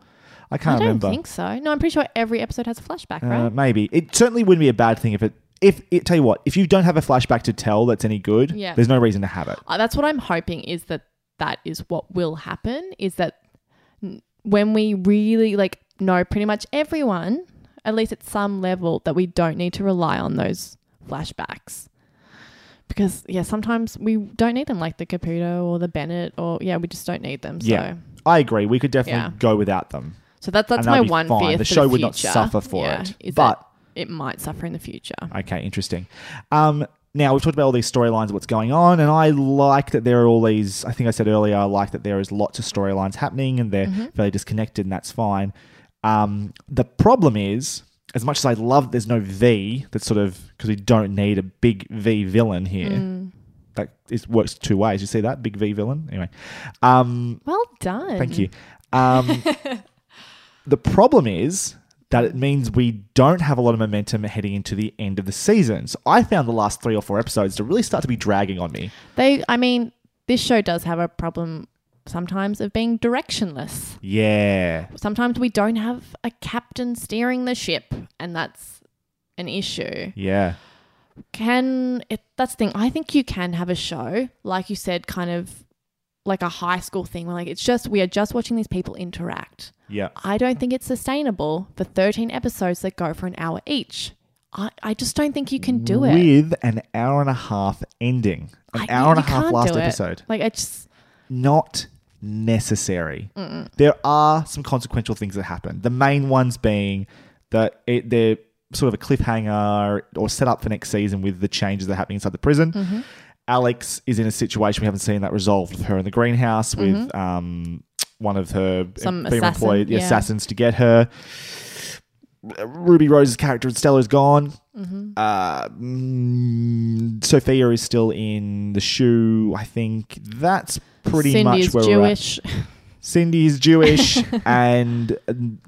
I can't I don't remember. think so. No, I'm pretty sure every episode has a flashback, Uh, right? maybe it certainly wouldn't be a bad thing if it. If it tell you what, if you don't have a flashback to tell that's any good, Yeah. there's no reason to have it. Uh, that's what I'm hoping is that that is what will happen is that n- when we really like know pretty much everyone at least at some level that we don't need to rely on those flashbacks because yeah sometimes we don't need them like the Caputo or the Bennett or yeah we just don't need them so Yeah. I agree. We could definitely Yeah. go without them. So that, that's And my one fine. fear The show the would not suffer for Yeah, it. But- it might suffer in the future Okay, interesting. Um, now we've talked about all these storylines, what's going on, and I like that there are all these. I think I said earlier, I like that there is lots of storylines happening, and they're fairly disconnected, and that's fine. Um, the problem is, as much as I love, there's no V. That's sort of because we don't need a big V villain here. That it works two ways. You see that big V villain anyway. Um, Well done. Thank you. Um, *laughs* the problem is that it means we don't have a lot of momentum heading into the end of the season. So I found the last three or four episodes to really start to be dragging on me. They, I mean, this show does have a problem sometimes of being directionless. Yeah. Sometimes we don't have a captain steering the ship, and that's an issue. Yeah. Can it? That's the thing. I think you can have a show, like you said, kind of like a high school thing, where like it's just we are just watching these people interact. Yeah. I don't think it's sustainable for 13 episodes that go for an hour each. I, I just don't think you can do it. With an hour and a half ending. An I- hour and a half last episode. Like it's Not necessary. There are some consequential things that happen. The main ones being that it, they're sort of a cliffhanger or set up for next season with the changes that are happening inside the prison. Mm-hmm. Alex is in a situation we haven't seen that resolved with her in the greenhouse with um, one of her Mm-hmm. Some female assassin, yeah. assassins to get her. Ruby Rose's character in Stella is gone. Mm-hmm. Uh, mm, Sophia is still in the shoe. I think that's pretty Cindy's much where we're at. Jewish. Cindy is Jewish, *laughs* and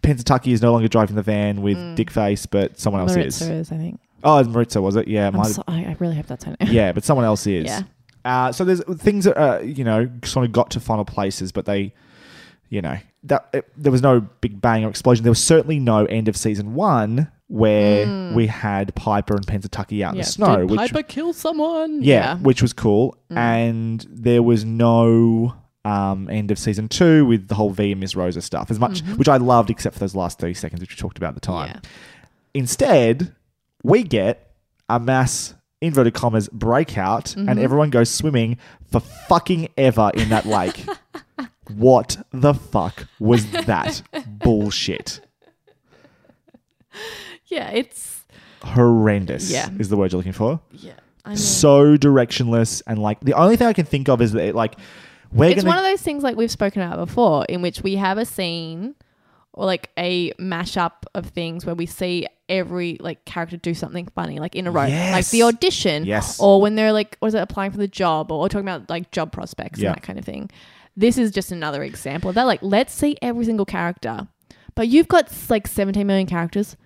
Pennsatucky is no longer driving the van with Dickface, but someone else Maritza is. is, I think. Oh, Maritza was it? Yeah, I'm so, I, I really hope that's her name. yeah, but someone else is. *laughs* Yeah. Uh, so there's things that uh, you know sort of got to final places, but they, you know, that it, there was no big bang or explosion. There was certainly no end of season one where we had Piper and Pennsatucky out in the snow, Did which Piper kill someone? yeah, which was cool. Mm. And there was no um, end of season two with the whole V and Miss Rosa stuff, as much which I loved, except for those last thirty seconds, which we talked about at the time. Mm-hmm. Yeah. Instead, we get a mass inverted commas breakout, Mm-hmm. and everyone goes swimming for fucking ever in that lake. *laughs* what the fuck was that bullshit? Yeah, it's Horrendous. Yeah. is the word you're looking for. yeah. So directionless and like the only thing I can think of is that it, like we're it's gonna one of those things like we've spoken about before, in which we have a scene or like a mashup of things where we see every like character do something funny, like in a row, like the audition, Yes. or when they're like, was it applying for the job, or, talking about like job prospects Yeah. and that kind of thing. This is just another example of that. Like, let's see every single character, but you've got like 17 million characters.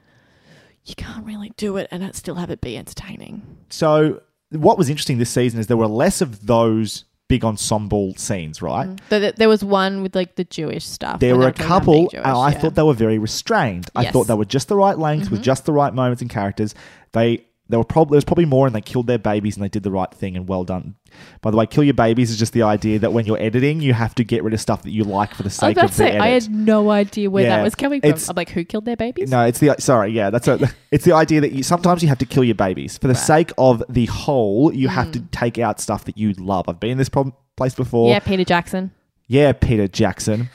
You can't really do it and it still have it be entertaining. so what was interesting this season is there were less of those big ensemble scenes, right? Mm. Th- th- There was one with like the Jewish stuff. There were a couple, being and I yeah. thought they were very restrained. I thought they were just the right length with mm-hmm. just the right moments and characters. They they were probably there was probably more, and they killed their babies, and they did the right thing, and well done. By the way, kill your babies is just the idea that when you're editing, you have to get rid of stuff that you like for the I was sake about of to the say, edit. I had no idea where Yeah, that was coming from. it's- I'm like, who killed their babies? No, it's the sorry, yeah, that's a, *laughs* it's the idea that you sometimes you have to kill your babies for the sake of the whole. You have to hmm. take out stuff that you love. I've been in this problem, place before. Yeah, Peter Jackson. yeah, Peter Jackson.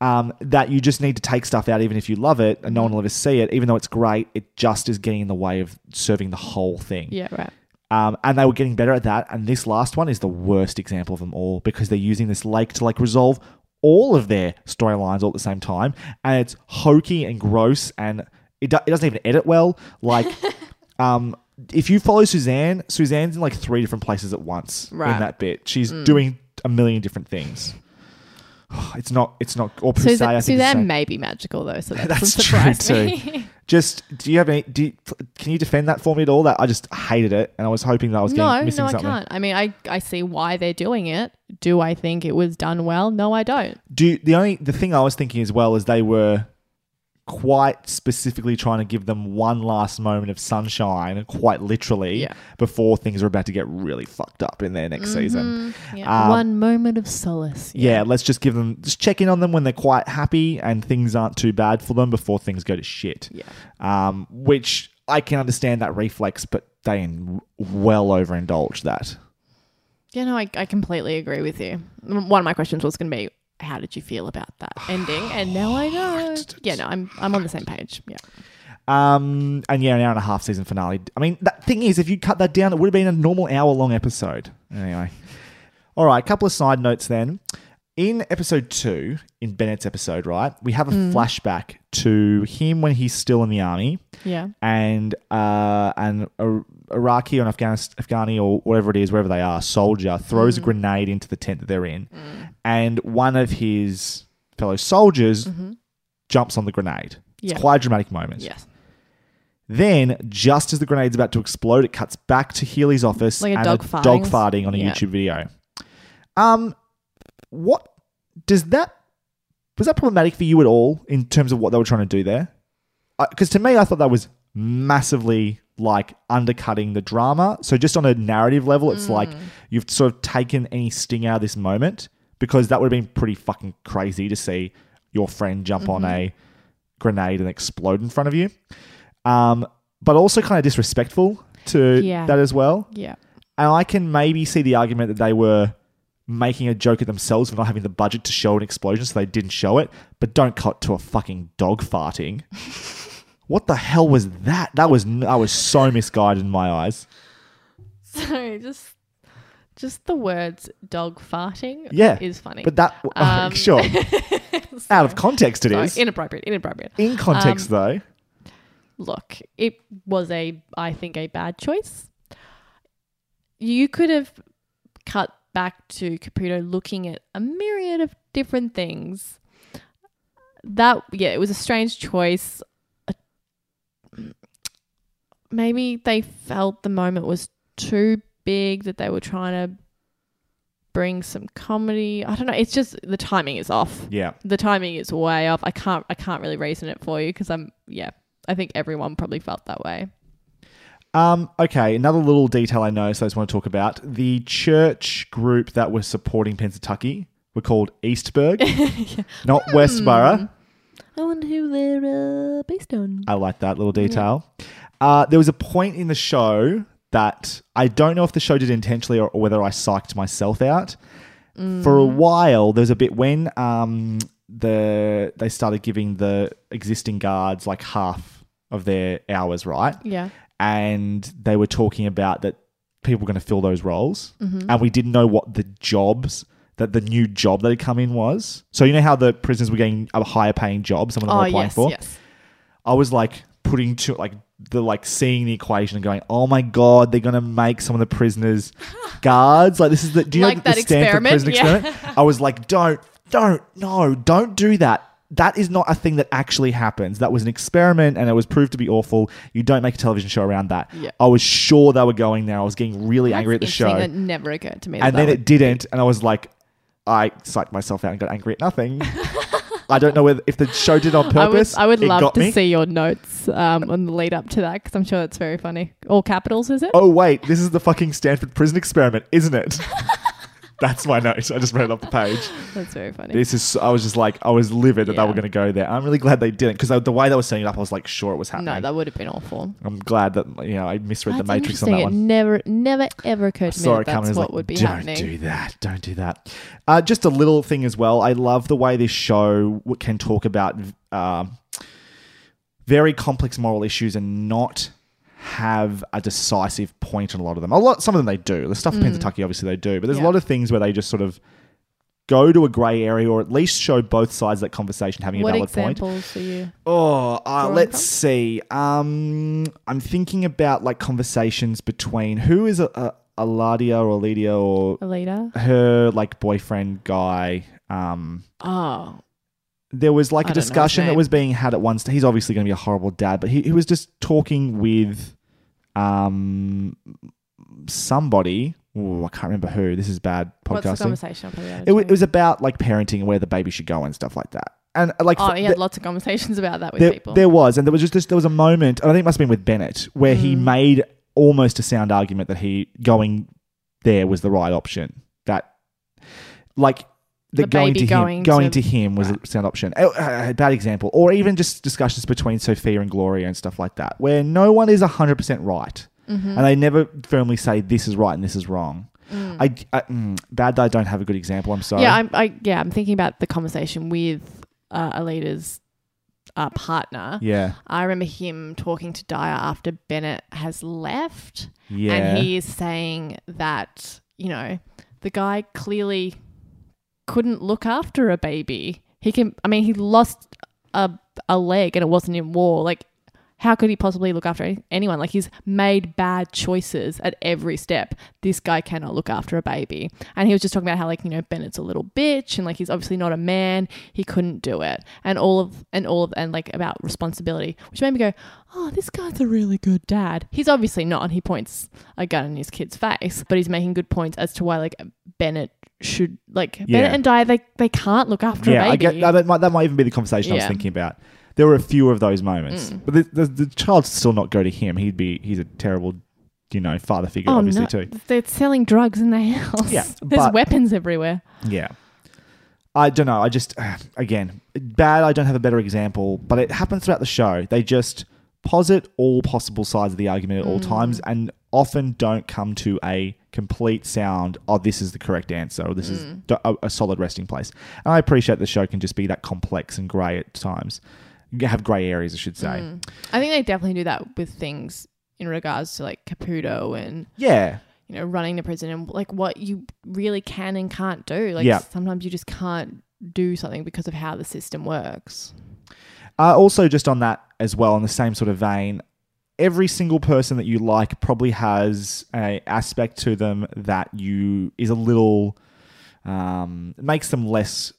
Um, that you just need to take stuff out, even if you love it, and no one will ever see it. Even though it's great, it just is getting in the way of serving the whole thing. Yeah, right. Um, and they were getting better at that. And this last one is the worst example of them all because they're using this lake to like resolve all of their storylines all at the same time, and it's hokey and gross, and it, do- it doesn't even edit well. Like, *laughs* um, if you follow Suzanne, Suzanne's in like three different places at once Right. in that bit. She's doing a million different things. *sighs* It's not. It's not. Or I Suzanne, think is the Suzanne may be magical though, so *laughs* that That's true surprise too. *laughs* Just do you have any? Do you, can you defend that for me at all? That I just hated it, and I was hoping that I was getting, no, missing no, I something. can't. I mean, I I see why they're doing it. Do I think it was done well? No, I don't. Do the only the thing I was thinking as well is they were quite specifically trying to give them one last moment of sunshine, quite literally, Yeah. before things are about to get really fucked up in their next season. Yeah. Um, One moment of solace. Yeah, let's just give them just check in on them when they're quite happy and things aren't too bad for them before things go to shit. Yeah. Um, which I can understand that reflex, but they in- well overindulge that. Yeah, no, I, I completely agree with you. One of my questions was going to be, how did you feel about that *sighs* ending? And now I know. *sighs* Yeah, no, I'm I'm on the same page. Yeah. Um, and yeah, an hour and a half season finale. I mean, that thing is, if you cut that down, it would have been a normal hour long episode. Anyway. All right, a couple of side notes then. In episode two, in Bennett's episode, right, we have a flashback to him when he's still in the army Yeah. and uh, and a- Iraqi or an Afghanis- Afghani or whatever it is, wherever they are, soldier throws a mm. grenade into the tent that they're in, mm. and one of his fellow soldiers mm-hmm. jumps on the grenade. It's Yeah. quite a dramatic moment. Yes. Then, just as the grenade's about to explode, it cuts back to Healy's office Like a and dog a farting. dog farting on a Yeah. YouTube video. Um, what does that was that problematic for you at all in terms of what they were trying to do there? Because to me, I thought that was massively like undercutting the drama. So just on a narrative level, it's like Mm. you've sort of taken any sting out of this moment because that would have been pretty fucking crazy to see your friend jump on Mm-hmm. a grenade and explode in front of you. Um, but also kind of disrespectful to Yeah. that as well. Yeah. And I can maybe see the argument that they were making a joke at themselves for not having the budget to show an explosion, so they didn't show it. But don't cut to a fucking dog farting. *laughs* what the hell was that? That was that was so misguided in my eyes. *laughs* So just just the words dog farting Yeah, is funny. But that *laughs* Um, sure, *laughs* out of context it Sorry, is. inappropriate, inappropriate. in context um, though, Look, it was a I think a bad choice. You could have cut back to Caputo looking at a myriad of different things. That yeah, it was a strange choice. Maybe they felt the moment was too big that they were trying to bring some comedy. I don't know. It's just the timing is off yeah. the timing is way off. I can't I can't really reason it for you because I'm yeah. I think everyone probably felt that way. Um, okay, another little detail I noticed I just want to talk about. The church group that was supporting Pennsatucky were called Eastburg, *laughs* not Westboro. I wonder who they're uh, based on. I like that little detail. Uh, there was a point in the show that I don't know if the show did intentionally or, or whether I psyched myself out. For a while, there was a bit when um, the they started giving the existing guards like half of their hours, right? Yeah. and they were talking about that people were going to fill those roles, and we didn't know what the jobs that the new job that had come in was. So you know how the prisoners were getting a higher paying job, some of them Oh were applying yes, for. yes. I was like putting to like the like seeing the equation and going, oh my god, they're gonna make some of the prisoners *laughs* guards. Like this is the do you Like know that the Stanford experiment? prison Yeah. experiment? *laughs* I was like, don't, don't, no, don't do that. That is not a thing that actually happens. That was an experiment and it was proved to be awful. You don't make a television show around that. Yeah. I was sure they were going there. I was getting really That's angry at the show. That never occurred to me. and then it didn't, and I was like, I psyched myself out and got angry at nothing. *laughs* I don't know whether if the show did on would- I would, purpose. I would love to me. see your notes um, on the lead up to that because I'm sure that's very funny. All capitals, is it? Oh wait, this is the fucking Stanford prison experiment, isn't it? *laughs* That's my note. I just read it off the page. That's very funny. This is. I was just like, I was livid that they were going to go there. I'm really glad they didn't because the way they were setting it up, I was like, sure, it was happening. no, that would have been awful. I'm glad that you know I misread That's the Matrix on interesting. that It one. never, never, ever occurred to me saw that coming. I that's was what like, would be don't happening. do that. Don't do that. Uh, just a little thing as well. I love the way this show w- can talk about um very complex moral issues and not have a decisive point on a lot of them. A lot, some of them they do. The stuff in Pennsatucky, obviously they do, but there's Mm. Yeah. a lot of things where they just sort of go to a grey area or at least show both sides of that conversation having What a valid point. What examples are you? Oh, uh, let's from? see. Um, I'm thinking about like conversations between who is a, a Aladia or Alidia or Alita? her like boyfriend guy. Um, Oh, there was like I a don't know his discussion that was being had at once. He's obviously going to be a horrible dad, but he, he was just talking with um somebody. Ooh, I can't remember who. This is bad what's the podcasting. conversation? It, wa- it was about like parenting and where the baby should go and stuff like that. And uh, like Oh, he had lots of conversations about that with there, people. there was, and there was just this, there was a moment. and I think it must have been with Bennett where he Mm. made almost a sound argument that he going there was the right option. That like the, The going to going him going to- to, him was a sound option. A, a bad example, or even just discussions between Sophia and Gloria and stuff like that, where no one is hundred percent right, Mm-hmm. and they never firmly say this is right and this is wrong. I, I mm, bad that I don't have a good example. I'm sorry. Yeah, I'm. I, yeah, I'm thinking about the conversation with uh, Aleida's uh, partner. Yeah. I remember him talking to Daya after Bennett has left. Yeah. And he is saying that, you know, the guy clearly couldn't look after a baby. He can, I mean, he lost a, a leg and it wasn't in war. Like, how could he possibly look after anyone? Like, he's made bad choices at every step. This guy cannot look after a baby. And he was just talking about how, like, you know, Bennett's a little bitch and, like, he's obviously not a man. He couldn't do it. And all of, and all of, and, like, about responsibility, which made me go, oh, this guy's a really good dad. He's obviously not. And he points a gun in his kid's face, but he's making good points as to why, like, Bennett should, like, Yeah. Bennett and Daya, they, they can't look after yeah, a I baby. get that might, that might even be the conversation I was thinking about. There were a few of those moments, Mm. but the, the, the child still not go to him. He'd be he's a terrible, you know, father figure, Oh obviously no! too. They're selling drugs in their house. *laughs* Yeah, *laughs* there's but- weapons everywhere. Yeah. I don't know. I just, *sighs* again, bad. I don't have a better example, but it happens throughout the show. They just posit all possible sides of the argument at all times and often don't come to a complete sound, oh, this is the correct answer or this is a solid resting place. And I appreciate the show can just be that complex and grey at times. Have grey areas, I should say. I think they definitely do that with things in regards to like Caputo and Yeah. you know running the prison and like what you really can and can't do. Like Yeah. sometimes you just can't do something because of how the system works. Uh, also, just on that as well, in the same sort of vein, every single person that you like probably has a aspect to them that you is a little um, makes them less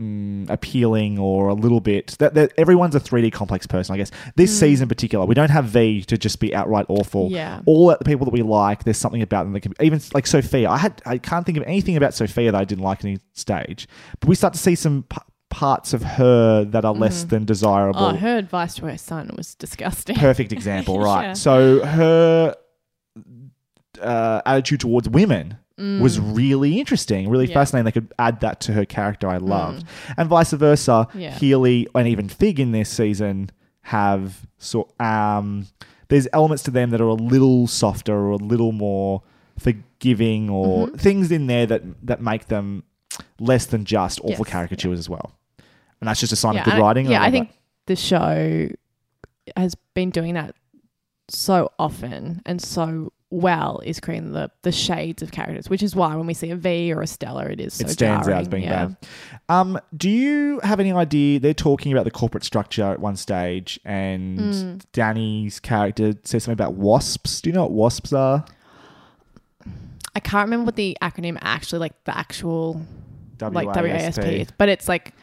mm, appealing or a little bit that, that everyone's a 3D complex person. I guess this season in particular, we don't have V to just be outright awful. Yeah. all the people that we like, there's something about them that can even like Sophia. I had I can't think of anything about Sophia that I didn't like any stage, but we start to see some. P- Parts of her that are less than desirable Oh, her advice to her son was disgusting. perfect example, *laughs* right? Yeah. So her uh, attitude towards women was really interesting, really Mm. Yeah. fascinating. They could add that to her character. I loved, and vice versa. Yeah. Healy and even Fig in this season have so um. There's elements to them that are a little softer or a little more forgiving, or Mm-hmm. things in there that that make them less than just awful Yes, caricatures as well. And that's just a sign yeah, of good I- writing. yeah, I love think that. the show has been doing that so often and so well is creating the the shades of characters, which is why when we see a V or a Stella, it is so it stands out as being yeah. bad. Um, do you have any idea? They're talking about the corporate structure at one stage, and Hmm. Danny's character says something about wasps. Do you know what wasps are? I can't remember what the acronym actually like the actual like WASP. WASP is, but it's like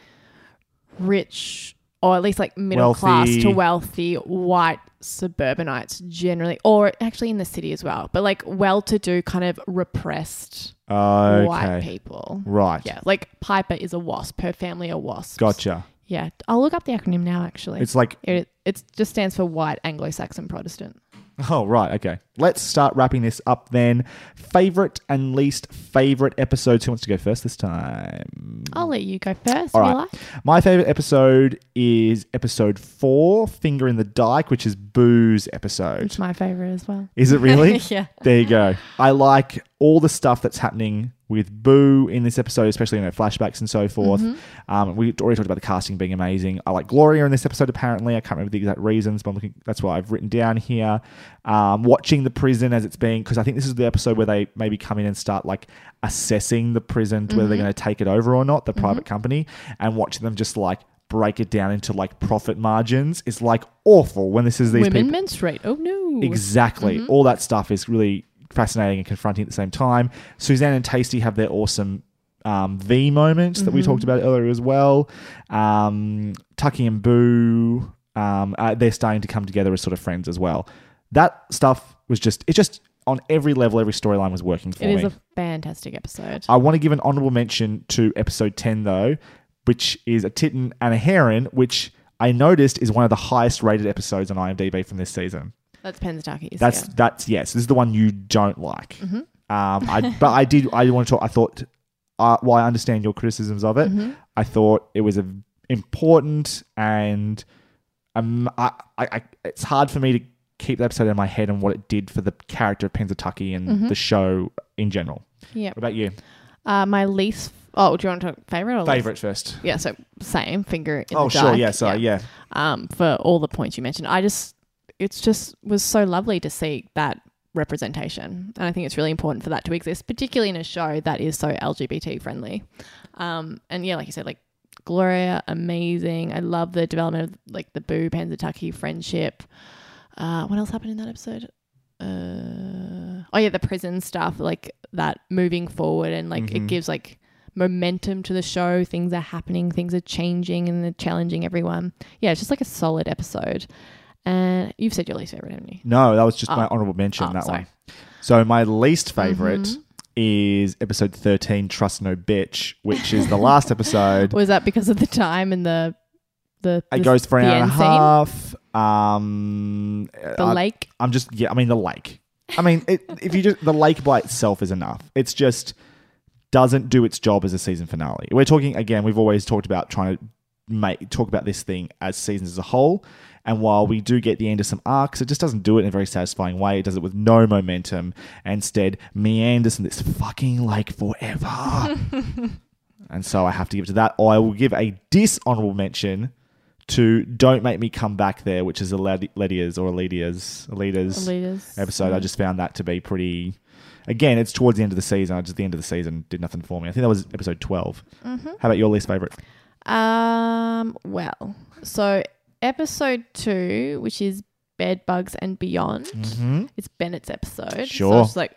rich or at least like middle class to wealthy white suburbanites generally, or actually in the city as well, but like well to do kind of repressed Okay. white people. Right. Yeah, like Piper is a wasp. Her family are wasps. Gotcha. Yeah, I'll look up the acronym now. Actually, It's like, it it just stands for White Anglo-Saxon Protestant. *laughs* oh, right. Okay. Let's start wrapping this up then. Favorite and least favorite episodes. Who wants to go first this time? I'll let you go first. All right. like. My favorite episode is episode four, Finger in the Dyke, which is Boo's episode. It's my favorite as well. Is it really? *laughs* Yeah. There you go. I like all the stuff that's happening with Boo in this episode, especially you know flashbacks and so forth. Um, we already talked about the casting being amazing. I like Gloria in this episode. Apparently, I can't remember the exact reasons, but I'm looking. That's what I've written down here. Um, watching the prison as it's being because I think this is the episode where they maybe come in and start like assessing the prison to whether they're going to take it over or not, the private company, and watching them just like break it down into like profit margins is like awful when this is these Women people menstruate. Oh no. Exactly. All that stuff is really fascinating and confronting at the same time. Suzanne and Taystee have their awesome um, V moments that we talked about earlier as well. Um, Tucky and Boo, um, uh, they're starting to come together as sort of friends as well. That stuff was just, it just, on every level, every storyline was working for It me. is a fantastic episode. I want to give an honorable mention to episode 10, though, which is a Tittin' and a Hairin', which I noticed is one of the highest rated episodes on IMDb from this season. That's Pennsatucky's. That's yeah. that's yes. This is the one you don't like. Mm-hmm. Um, I but I did. I want to talk. I thought. Uh, while I understand your criticisms of it, Mm-hmm. I thought it was a important and um, I, I, I, it's hard for me to keep the episode in my head and what it did for the character of Pennsatucky and Mm-hmm. the show in general. yeah. What about you? Uh, my least Oh, do you want to talk favorite or least? Favorite first. Yeah, so same finger in Oh, the sure. dark. Yeah. Sorry. Yeah. Um, for all the points you mentioned, I just it's just was so lovely to see that representation, and I think it's really important for that to exist, particularly in a show that is so LGBT friendly. Um, and yeah, like you said, like Gloria, amazing. I love the development of like the Boo Pennsatucky friendship. Uh, what else happened in that episode? Uh, oh yeah, the prison stuff, like that moving forward, and like Mhm. it gives like momentum to the show. Things are happening, things are changing, and they're challenging everyone. Yeah, it's just like a solid episode. And you've said your least favorite, haven't you? No, that was just my Oh. honorable mention. Oh, that sorry. one. So my least favorite Mhm. is episode thirteen, "Trust No Bitch," which is the last *laughs* episode. Was that because of the time and the the It the- goes for an the hour and a end scene? half. Um, The I- lake. I'm just yeah. I mean the lake. I mean, it, if you just the lake by itself is enough. It's just doesn't do its job as a season finale. We're talking again. We've always talked about trying to make talk about this thing as seasons as a whole. And while we do get the end of some arcs, it just doesn't do it in a very satisfying way. It does it with no momentum. Instead, meanders in this fucking lake forever. *laughs* and so I have to give it to that. Or I will give a dishonorable mention to "Don't Make Me Come Back There," which is a Ledia's or Aledia's Alita's Leaders. episode. I just found that to be pretty. Again, it's towards the end of the season. I just the end of the season did nothing for me. I think that was episode 12 Mm-hmm. How about your least favorite? Um. Well, so episode two, which is bed bugs and beyond, Mm-hmm. it's Bennett's episode. So Sure. I was like,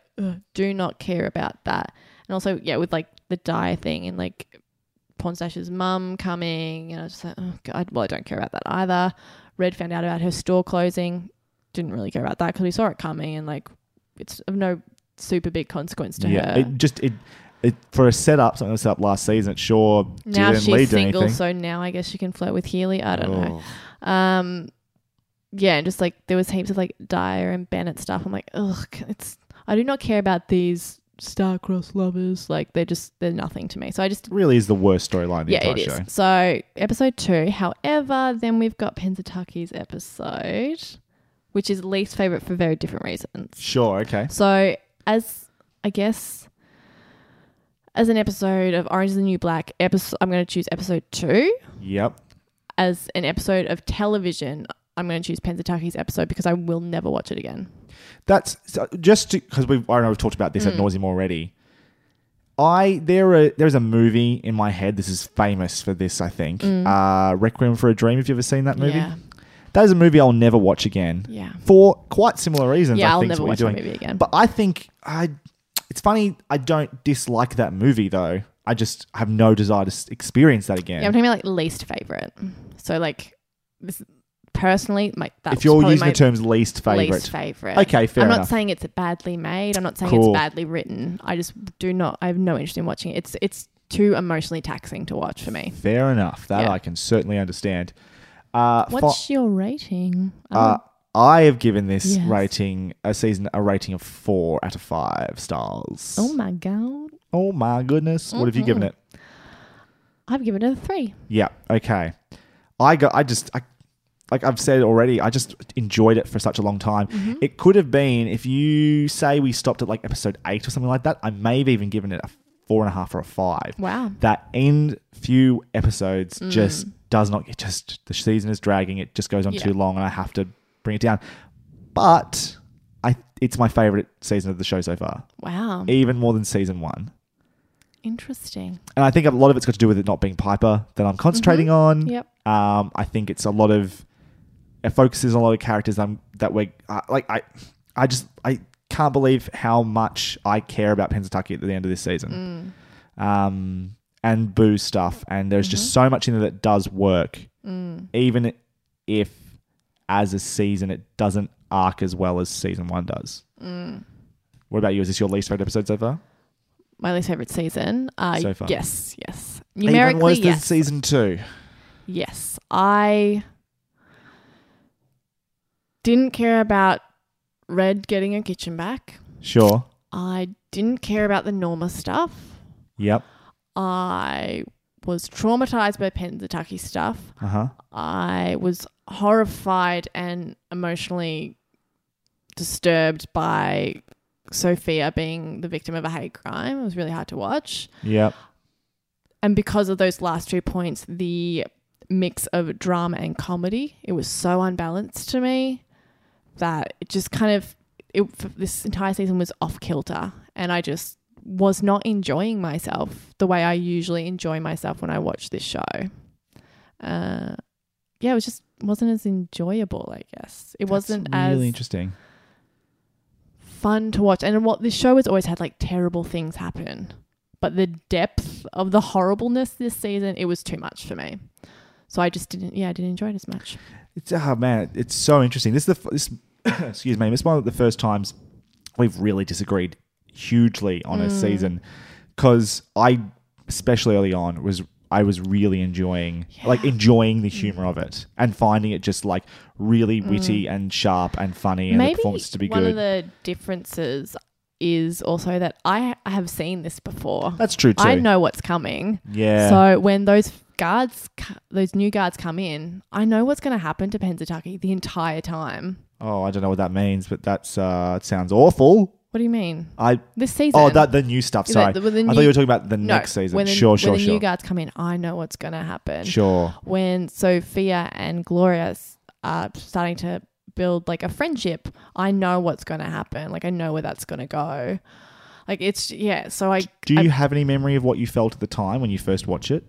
do not care about that. And also, yeah, with like the Daya thing and like Pornstache's mum coming, and I was just like, oh god, well, I don't care about that either. Red found out about her store closing. Didn't really care about that because we saw it coming, and like, it's of no super big consequence to Yeah, her. it just it, it for a setup something that was set up last season. It sure now didn't she's lead to single, anything. so now I guess she can flirt with Healy. I don't know. Oh. Um, yeah, and just like there was heaps of like Daya and Bennett stuff. I'm like, ugh, it's. I do not care about these star-crossed lovers. Like they're just they're nothing to me. So I just really is the worst storyline in the yeah, entire it is. show. So episode two. However, then we've got Pennsatucky's episode, which is least favorite for very different reasons. Sure, okay. So as I guess. As an episode of Orange is the New Black, episode I'm going to choose episode two Yep. as an episode of television, I'm going to choose Pennsatucky's episode because I will never watch it again. That's so just because we've I know we've talked about this Mm. at nauseum already. I there are there's a movie in my head. This is famous for this, I think. Uh, Requiem for a Dream. Have you have ever seen that movie? Mm. Yeah, That is a movie I'll never watch again yeah, for quite similar reasons. yeah. I I'll think, never what watch you're that doing. movie again. But I think I. It's funny. I don't dislike that movie though. I just have no desire to experience that again. yeah, I'm talking about like least favorite. So like this personally, my that's if you're using the terms least favorite, least favorite. Okay, fair I'm not enough. saying it's badly made. I'm not saying Cool. it's badly written. I just do not. I have no interest in watching it. It's it's too emotionally taxing to watch for me. fair enough. That Yeah. I can certainly understand. Uh, What's your rating? Uh, I have given this Yes. rating a season a rating of four out of five stars. oh my god, Oh my goodness! What have you given it? I've given it a three. Yeah. Okay. I got. I just. I, like I've said already, I just enjoyed it for such a long time. Mm-hmm. It could have been if you say we stopped at like episode eight or something like that. I may have even given it a four and a half or a five. Wow. That end few episodes Mm. just does not. It just the season is dragging. It just goes on Yeah. too long, and I have to bring it down. But I, it's my favorite season of the show so far, Wow. even more than season one. Interesting. And I think a lot of it's got to do with it not being Piper that I'm concentrating on. Mm-hmm. Yep. Um, I think it's a lot of it focuses on a lot of characters um, that we uh, like. I, I just I can't believe how much I care about Pennsatucky at the end of this season. Mm. Um, and Boo stuff, and there's just Mm-hmm. so much in there that does work, Mm. even if as a season it doesn't arc as well as season one does. Mm. What about you? Is this your least favorite episode so far? My least favorite season. Uh, So far. Yes, yes. Even Numerically, worse than yes. season two. Yes. I didn't care about Red getting her kitchen back. Sure. I didn't care about the Norma stuff. Yep. I was traumatized by Pennsatucky stuff. Uh huh. I was horrified and emotionally disturbed by Sophia being the victim of a hate crime. It was really hard to watch. Yep. and because of those last two points, the mix of drama and comedy, it was so unbalanced to me that it just kind of it, this entire season was off kilter, and I just was not enjoying myself the way I usually enjoy myself when I watch this show. Uh, yeah, it was just wasn't as enjoyable. I guess it wasn't really as interesting. fun to watch. And what this show has always had like terrible things happen, but the depth of the horribleness this season, it was too much for me. So I just didn't. Yeah, I didn't enjoy it as much. It's oh man, it's so interesting. This is the f- this *coughs* excuse me. This is one of the first times we've really disagreed hugely on a mm. season because I, especially early on, was I was really enjoying like enjoying the mm. humor of it and finding it just like really mm. witty and sharp and funny and the Maybe performance to be one good. of the differences is also that I have seen this before. That's true too. I know what's coming. Yeah. So when those guards, those new guards come in, I know what's going to happen to Pennsatucky the entire time. oh, I don't know what that means, but that's uh, it sounds awful. What do you mean? I This season. oh that the new stuff. The- Sorry, the- the I thought new- you were talking about the no, next season. When the, sure, sure, when the sure, new guards come in, I know what's going to happen. sure. When Sophia and Gloria s- are starting to build like a friendship, I know what's going to happen. Like I know where that's going to go. Like it's yeah. So I Do you have any memory of what you felt at the time when you first watched it?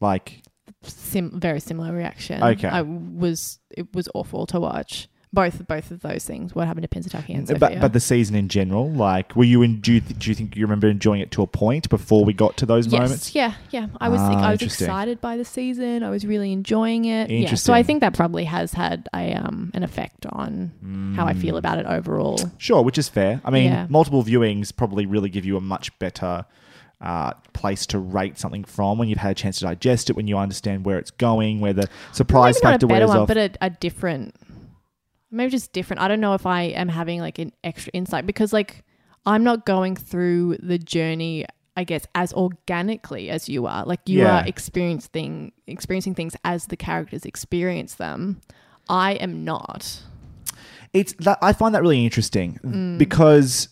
Like, sim- very similar reaction. Okay. I was it was awful to watch. Both both of those things. What happened to Pennsatucky and Sophia? but but the season in general, like, were you in? Do you, th- do you think you remember enjoying it to a point before we got to those yes, moments? yeah, yeah. I was Ah, I was excited by the season. I was really enjoying it. Yeah. So I think that probably has had a um an effect on how I feel about it overall. Sure, which is fair. I mean, Yeah. multiple viewings probably really give you a much better uh, place to rate something from when you've had a chance to digest it, when you understand where it's going, where the surprise not factor a better wears one, off. but a, a different, maybe just different. I don't know if I am having like an extra insight because like I'm not going through the journey, I guess, as organically as you are. Like you Yeah. are experiencing experiencing things as the characters experience them. I am not. it's that I find that really interesting Mm. because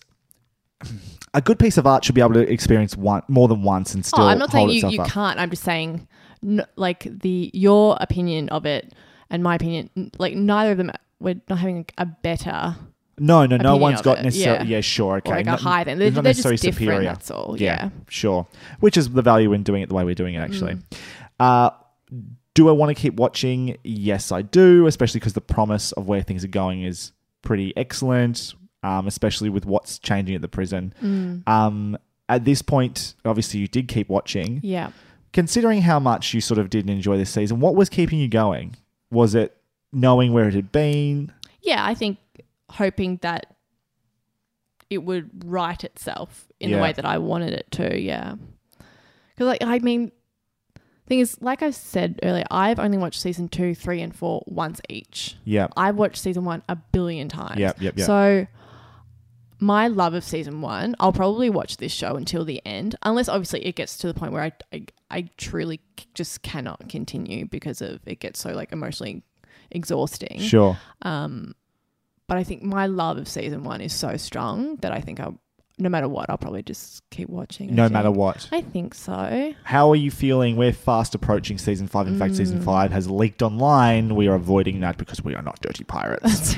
a good piece of art should be able to experience one more than once and still oh, I'm not saying you, you up. can't. I'm just saying, n- like the your opinion of it and my opinion, like neither of them. We're not having a better No, no, no one's got necessarily. yeah. Yeah, sure, okay. or like a Not- high. Then they're, not they're necessarily different. superior. That's all. Yeah, Yeah. sure. Which is the value in doing it the way we're doing it, actually. Mm. Uh, do I want to keep watching? Yes, I do, especially because the promise of where things are going is pretty excellent, um, especially with what's changing at the prison. Mm. Um, at this point, obviously, you did keep watching. Yeah. Considering how much you sort of didn't enjoy this season, what was keeping you going? Was it knowing where it had been? Yeah, I think hoping that it would write itself in Yeah. the way that I wanted it to. Yeah. Because, like, I mean, thing is, like I said earlier, I've only watched season two, three, and four once each. Yeah. I've watched season one a billion times. Yep, yep, yep. So my love of season one, I'll probably watch this show until the end, unless obviously it gets to the point where I, I, I truly just cannot continue because of it gets so like emotionally exhausting. Sure. Um, but I think my love of season one is so strong that I think I'll, no matter what, I'll probably just keep watching. No matter what. I think so. How are you feeling? We're fast approaching season five. In fact, Mm. season five has leaked online. We are avoiding that because we are not dirty pirates.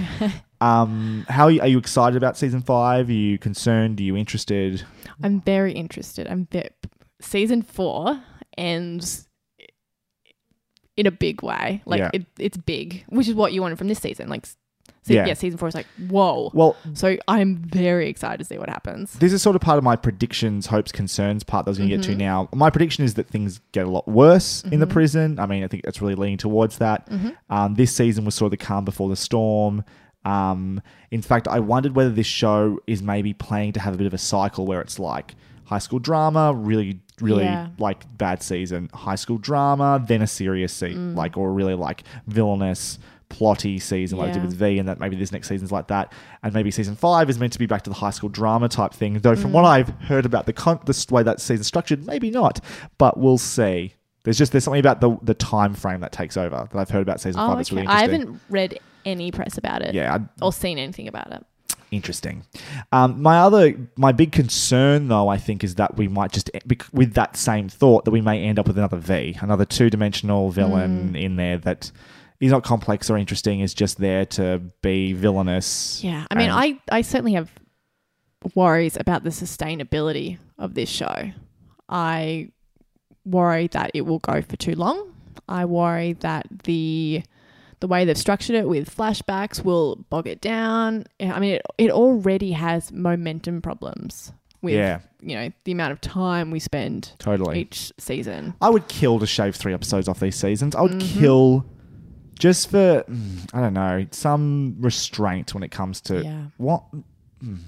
um, how are you, are you excited about season five? Are you concerned? Are you interested? I'm very interested. I'm ve- season four ends in a big way. Like Yeah. it, it's big, which is what you wanted from this season. Like, se- Yeah. yeah. season four is like whoa. Well, So I'm very excited to see what happens. this is sort of part of my predictions, hopes, concerns part that I was going to get Mm-hmm. to now. My prediction is that things get a lot worse in the prison. I mean, I think it's really leaning towards that. Mm-hmm. Um, this season was sort of the calm before the storm. Um, in fact, I wondered whether this show is maybe planning to have a bit of a cycle where it's like high school drama, really, really Yeah. like bad season, high school drama, then a serious season, mm. like or really like villainous, plotty season like I did with V, and that maybe this next season's like that, and maybe season five is meant to be back to the high school drama type thing. Though from what mm. I've heard about the con- the way that season's structured, maybe not, but we'll see. There's just there's something about the the time frame that takes over that I've heard about season Oh, five that's okay. really I haven't read any press about it yeah, I, or seen anything about it. Interesting. Um, my other, my big concern though, I think, is that we might just, bec- with that same thought, that we may end up with another V, another two-dimensional villain in there that is not complex or interesting, is just there to be villainous. Yeah, I mean, I, I certainly have worries about the sustainability of this show. I worry that it will go for too long. I worry that the the way they've structured it with flashbacks will bog it down. I mean, it, it already has momentum problems with Yeah. you know the amount of time we spend Totally. each season. I would kill to shave three episodes off these seasons. I would Mm-hmm. kill just for mm, I don't know some restraint when it comes to Yeah. what, mm.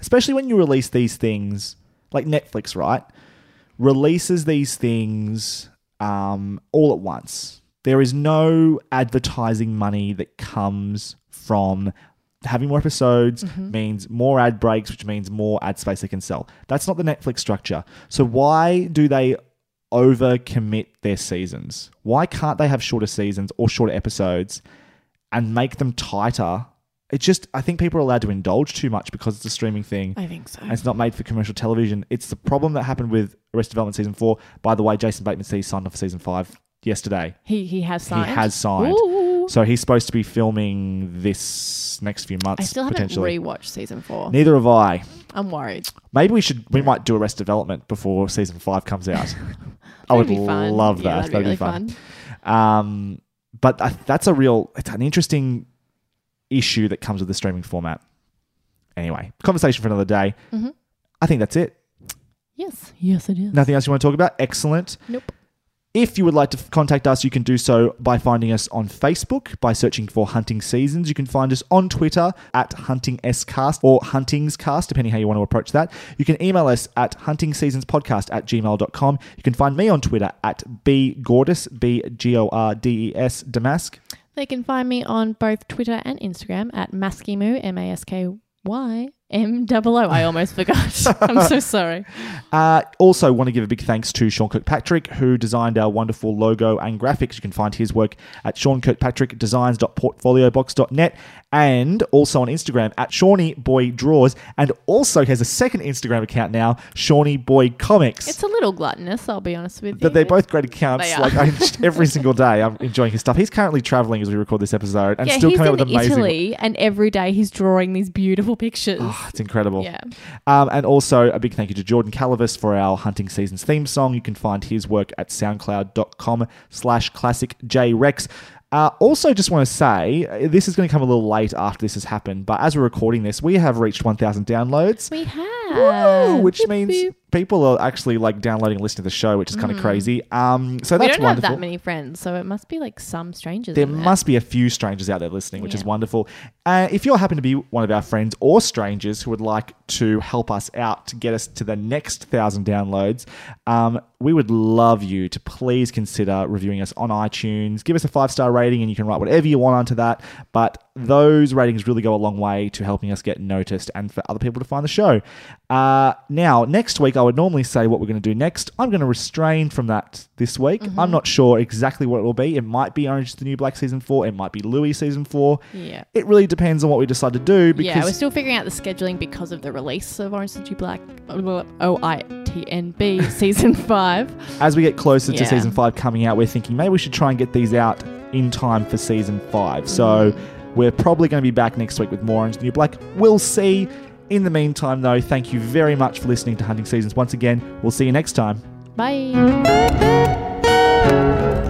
especially when you release these things like Netflix, right? Releases these things um, all at once. There is no advertising money that comes from having more episodes mm-hmm. means more ad breaks, which means more ad space they can sell. That's not the Netflix structure. So why do they overcommit their seasons? Why can't they have shorter seasons or shorter episodes and make them tighter? It's just I think people are allowed to indulge too much because it's a streaming thing. I think so. And it's not made for commercial television. It's the problem that happened with Arrested Development season four. By the way, Jason Bateman he signed off for season five yesterday. He he has signed. He has signed. Ooh. So he's supposed to be filming this next few months. I still haven't potentially. rewatched season four. Neither have I. I'm worried. Maybe we should. We might do Arrested Development before season five comes out. *laughs* I would be fun. love Yeah, that. that'd be really fun. Um, but I, that's a real. It's an interesting issue that comes with the streaming format. Anyway, conversation for another day. Mm-hmm. I think that's it. Yes. Yes, it is. Nothing else you want to talk about? Excellent. Nope. If you would like to contact us, you can do so by finding us on Facebook by searching for Hunting Seasons. You can find us on Twitter at Hunting HuntingScast or HuntingsCast, depending how you want to approach that. You can email us at huntingseasonspodcast at gmail.com. You can find me on Twitter at bgordes, B-G-O-R-D-E-S, Damask. They can find me on both Twitter and Instagram at Maskymoo, M A S K Y M O O. I almost forgot. *laughs* I'm so sorry. Uh, also, want to give a big thanks to Sean Kirkpatrick, who designed our wonderful logo and graphics. You can find his work at seankirkpatrickdesigns.portfoliobox.net and also on Instagram at Shawnee Boy Draws, and also has a second Instagram account now, Shawnee Boy Comics. It's a little gluttonous, I'll be honest with you. but they're both great accounts. Like I, every *laughs* single day, I'm enjoying his stuff. He's currently traveling as we record this episode, and yeah, still coming in up with amazing. Italy, and every day he's drawing these beautiful pictures. Oh, it's incredible. Yeah. Um, and also a big thank you to Jordan Calavis for our Hunting Seasons theme song. You can find his work at soundcloud.com slash classic jrex. Uh, also, just want to say, uh, this is going to come a little late after this has happened, but as we're recording this, we have reached 1,000 downloads. We have. Woo! which Beep, means beep. People are actually like downloading and listening to the show, which is kind of crazy. Um, so Mm. we that's don't wonderful. have that many friends, so it must be like some strangers. There in there. must be a few strangers out there listening, which is Yeah. wonderful. Uh, if you happen to be one of our friends or strangers who would like to help us out to get us to the next thousand downloads, um, we would love you to please consider reviewing us on iTunes. Give us a five star rating, and you can write whatever you want onto that. But those ratings really go a long way to helping us get noticed and for other people to find the show. Uh, now, next week, I would normally say what we're going to do next. I'm going to restrain from that this week. Mm-hmm. I'm not sure exactly what it will be. It might be Orange is the New Black season four. It might be Louie season four. Yeah. It really depends on what we decide to do because yeah, we're still figuring out the scheduling because of the release of Orange is the New Black, O I T N B *laughs* season five. as we get closer to season five coming out, we're thinking maybe we should try and get these out in time for season five. So Mm. We're probably going to be back next week with more Orange the New Black. We'll see. In the meantime, though, thank you very much for listening to Hunting Seasons once again. We'll see you next time. Bye. *laughs*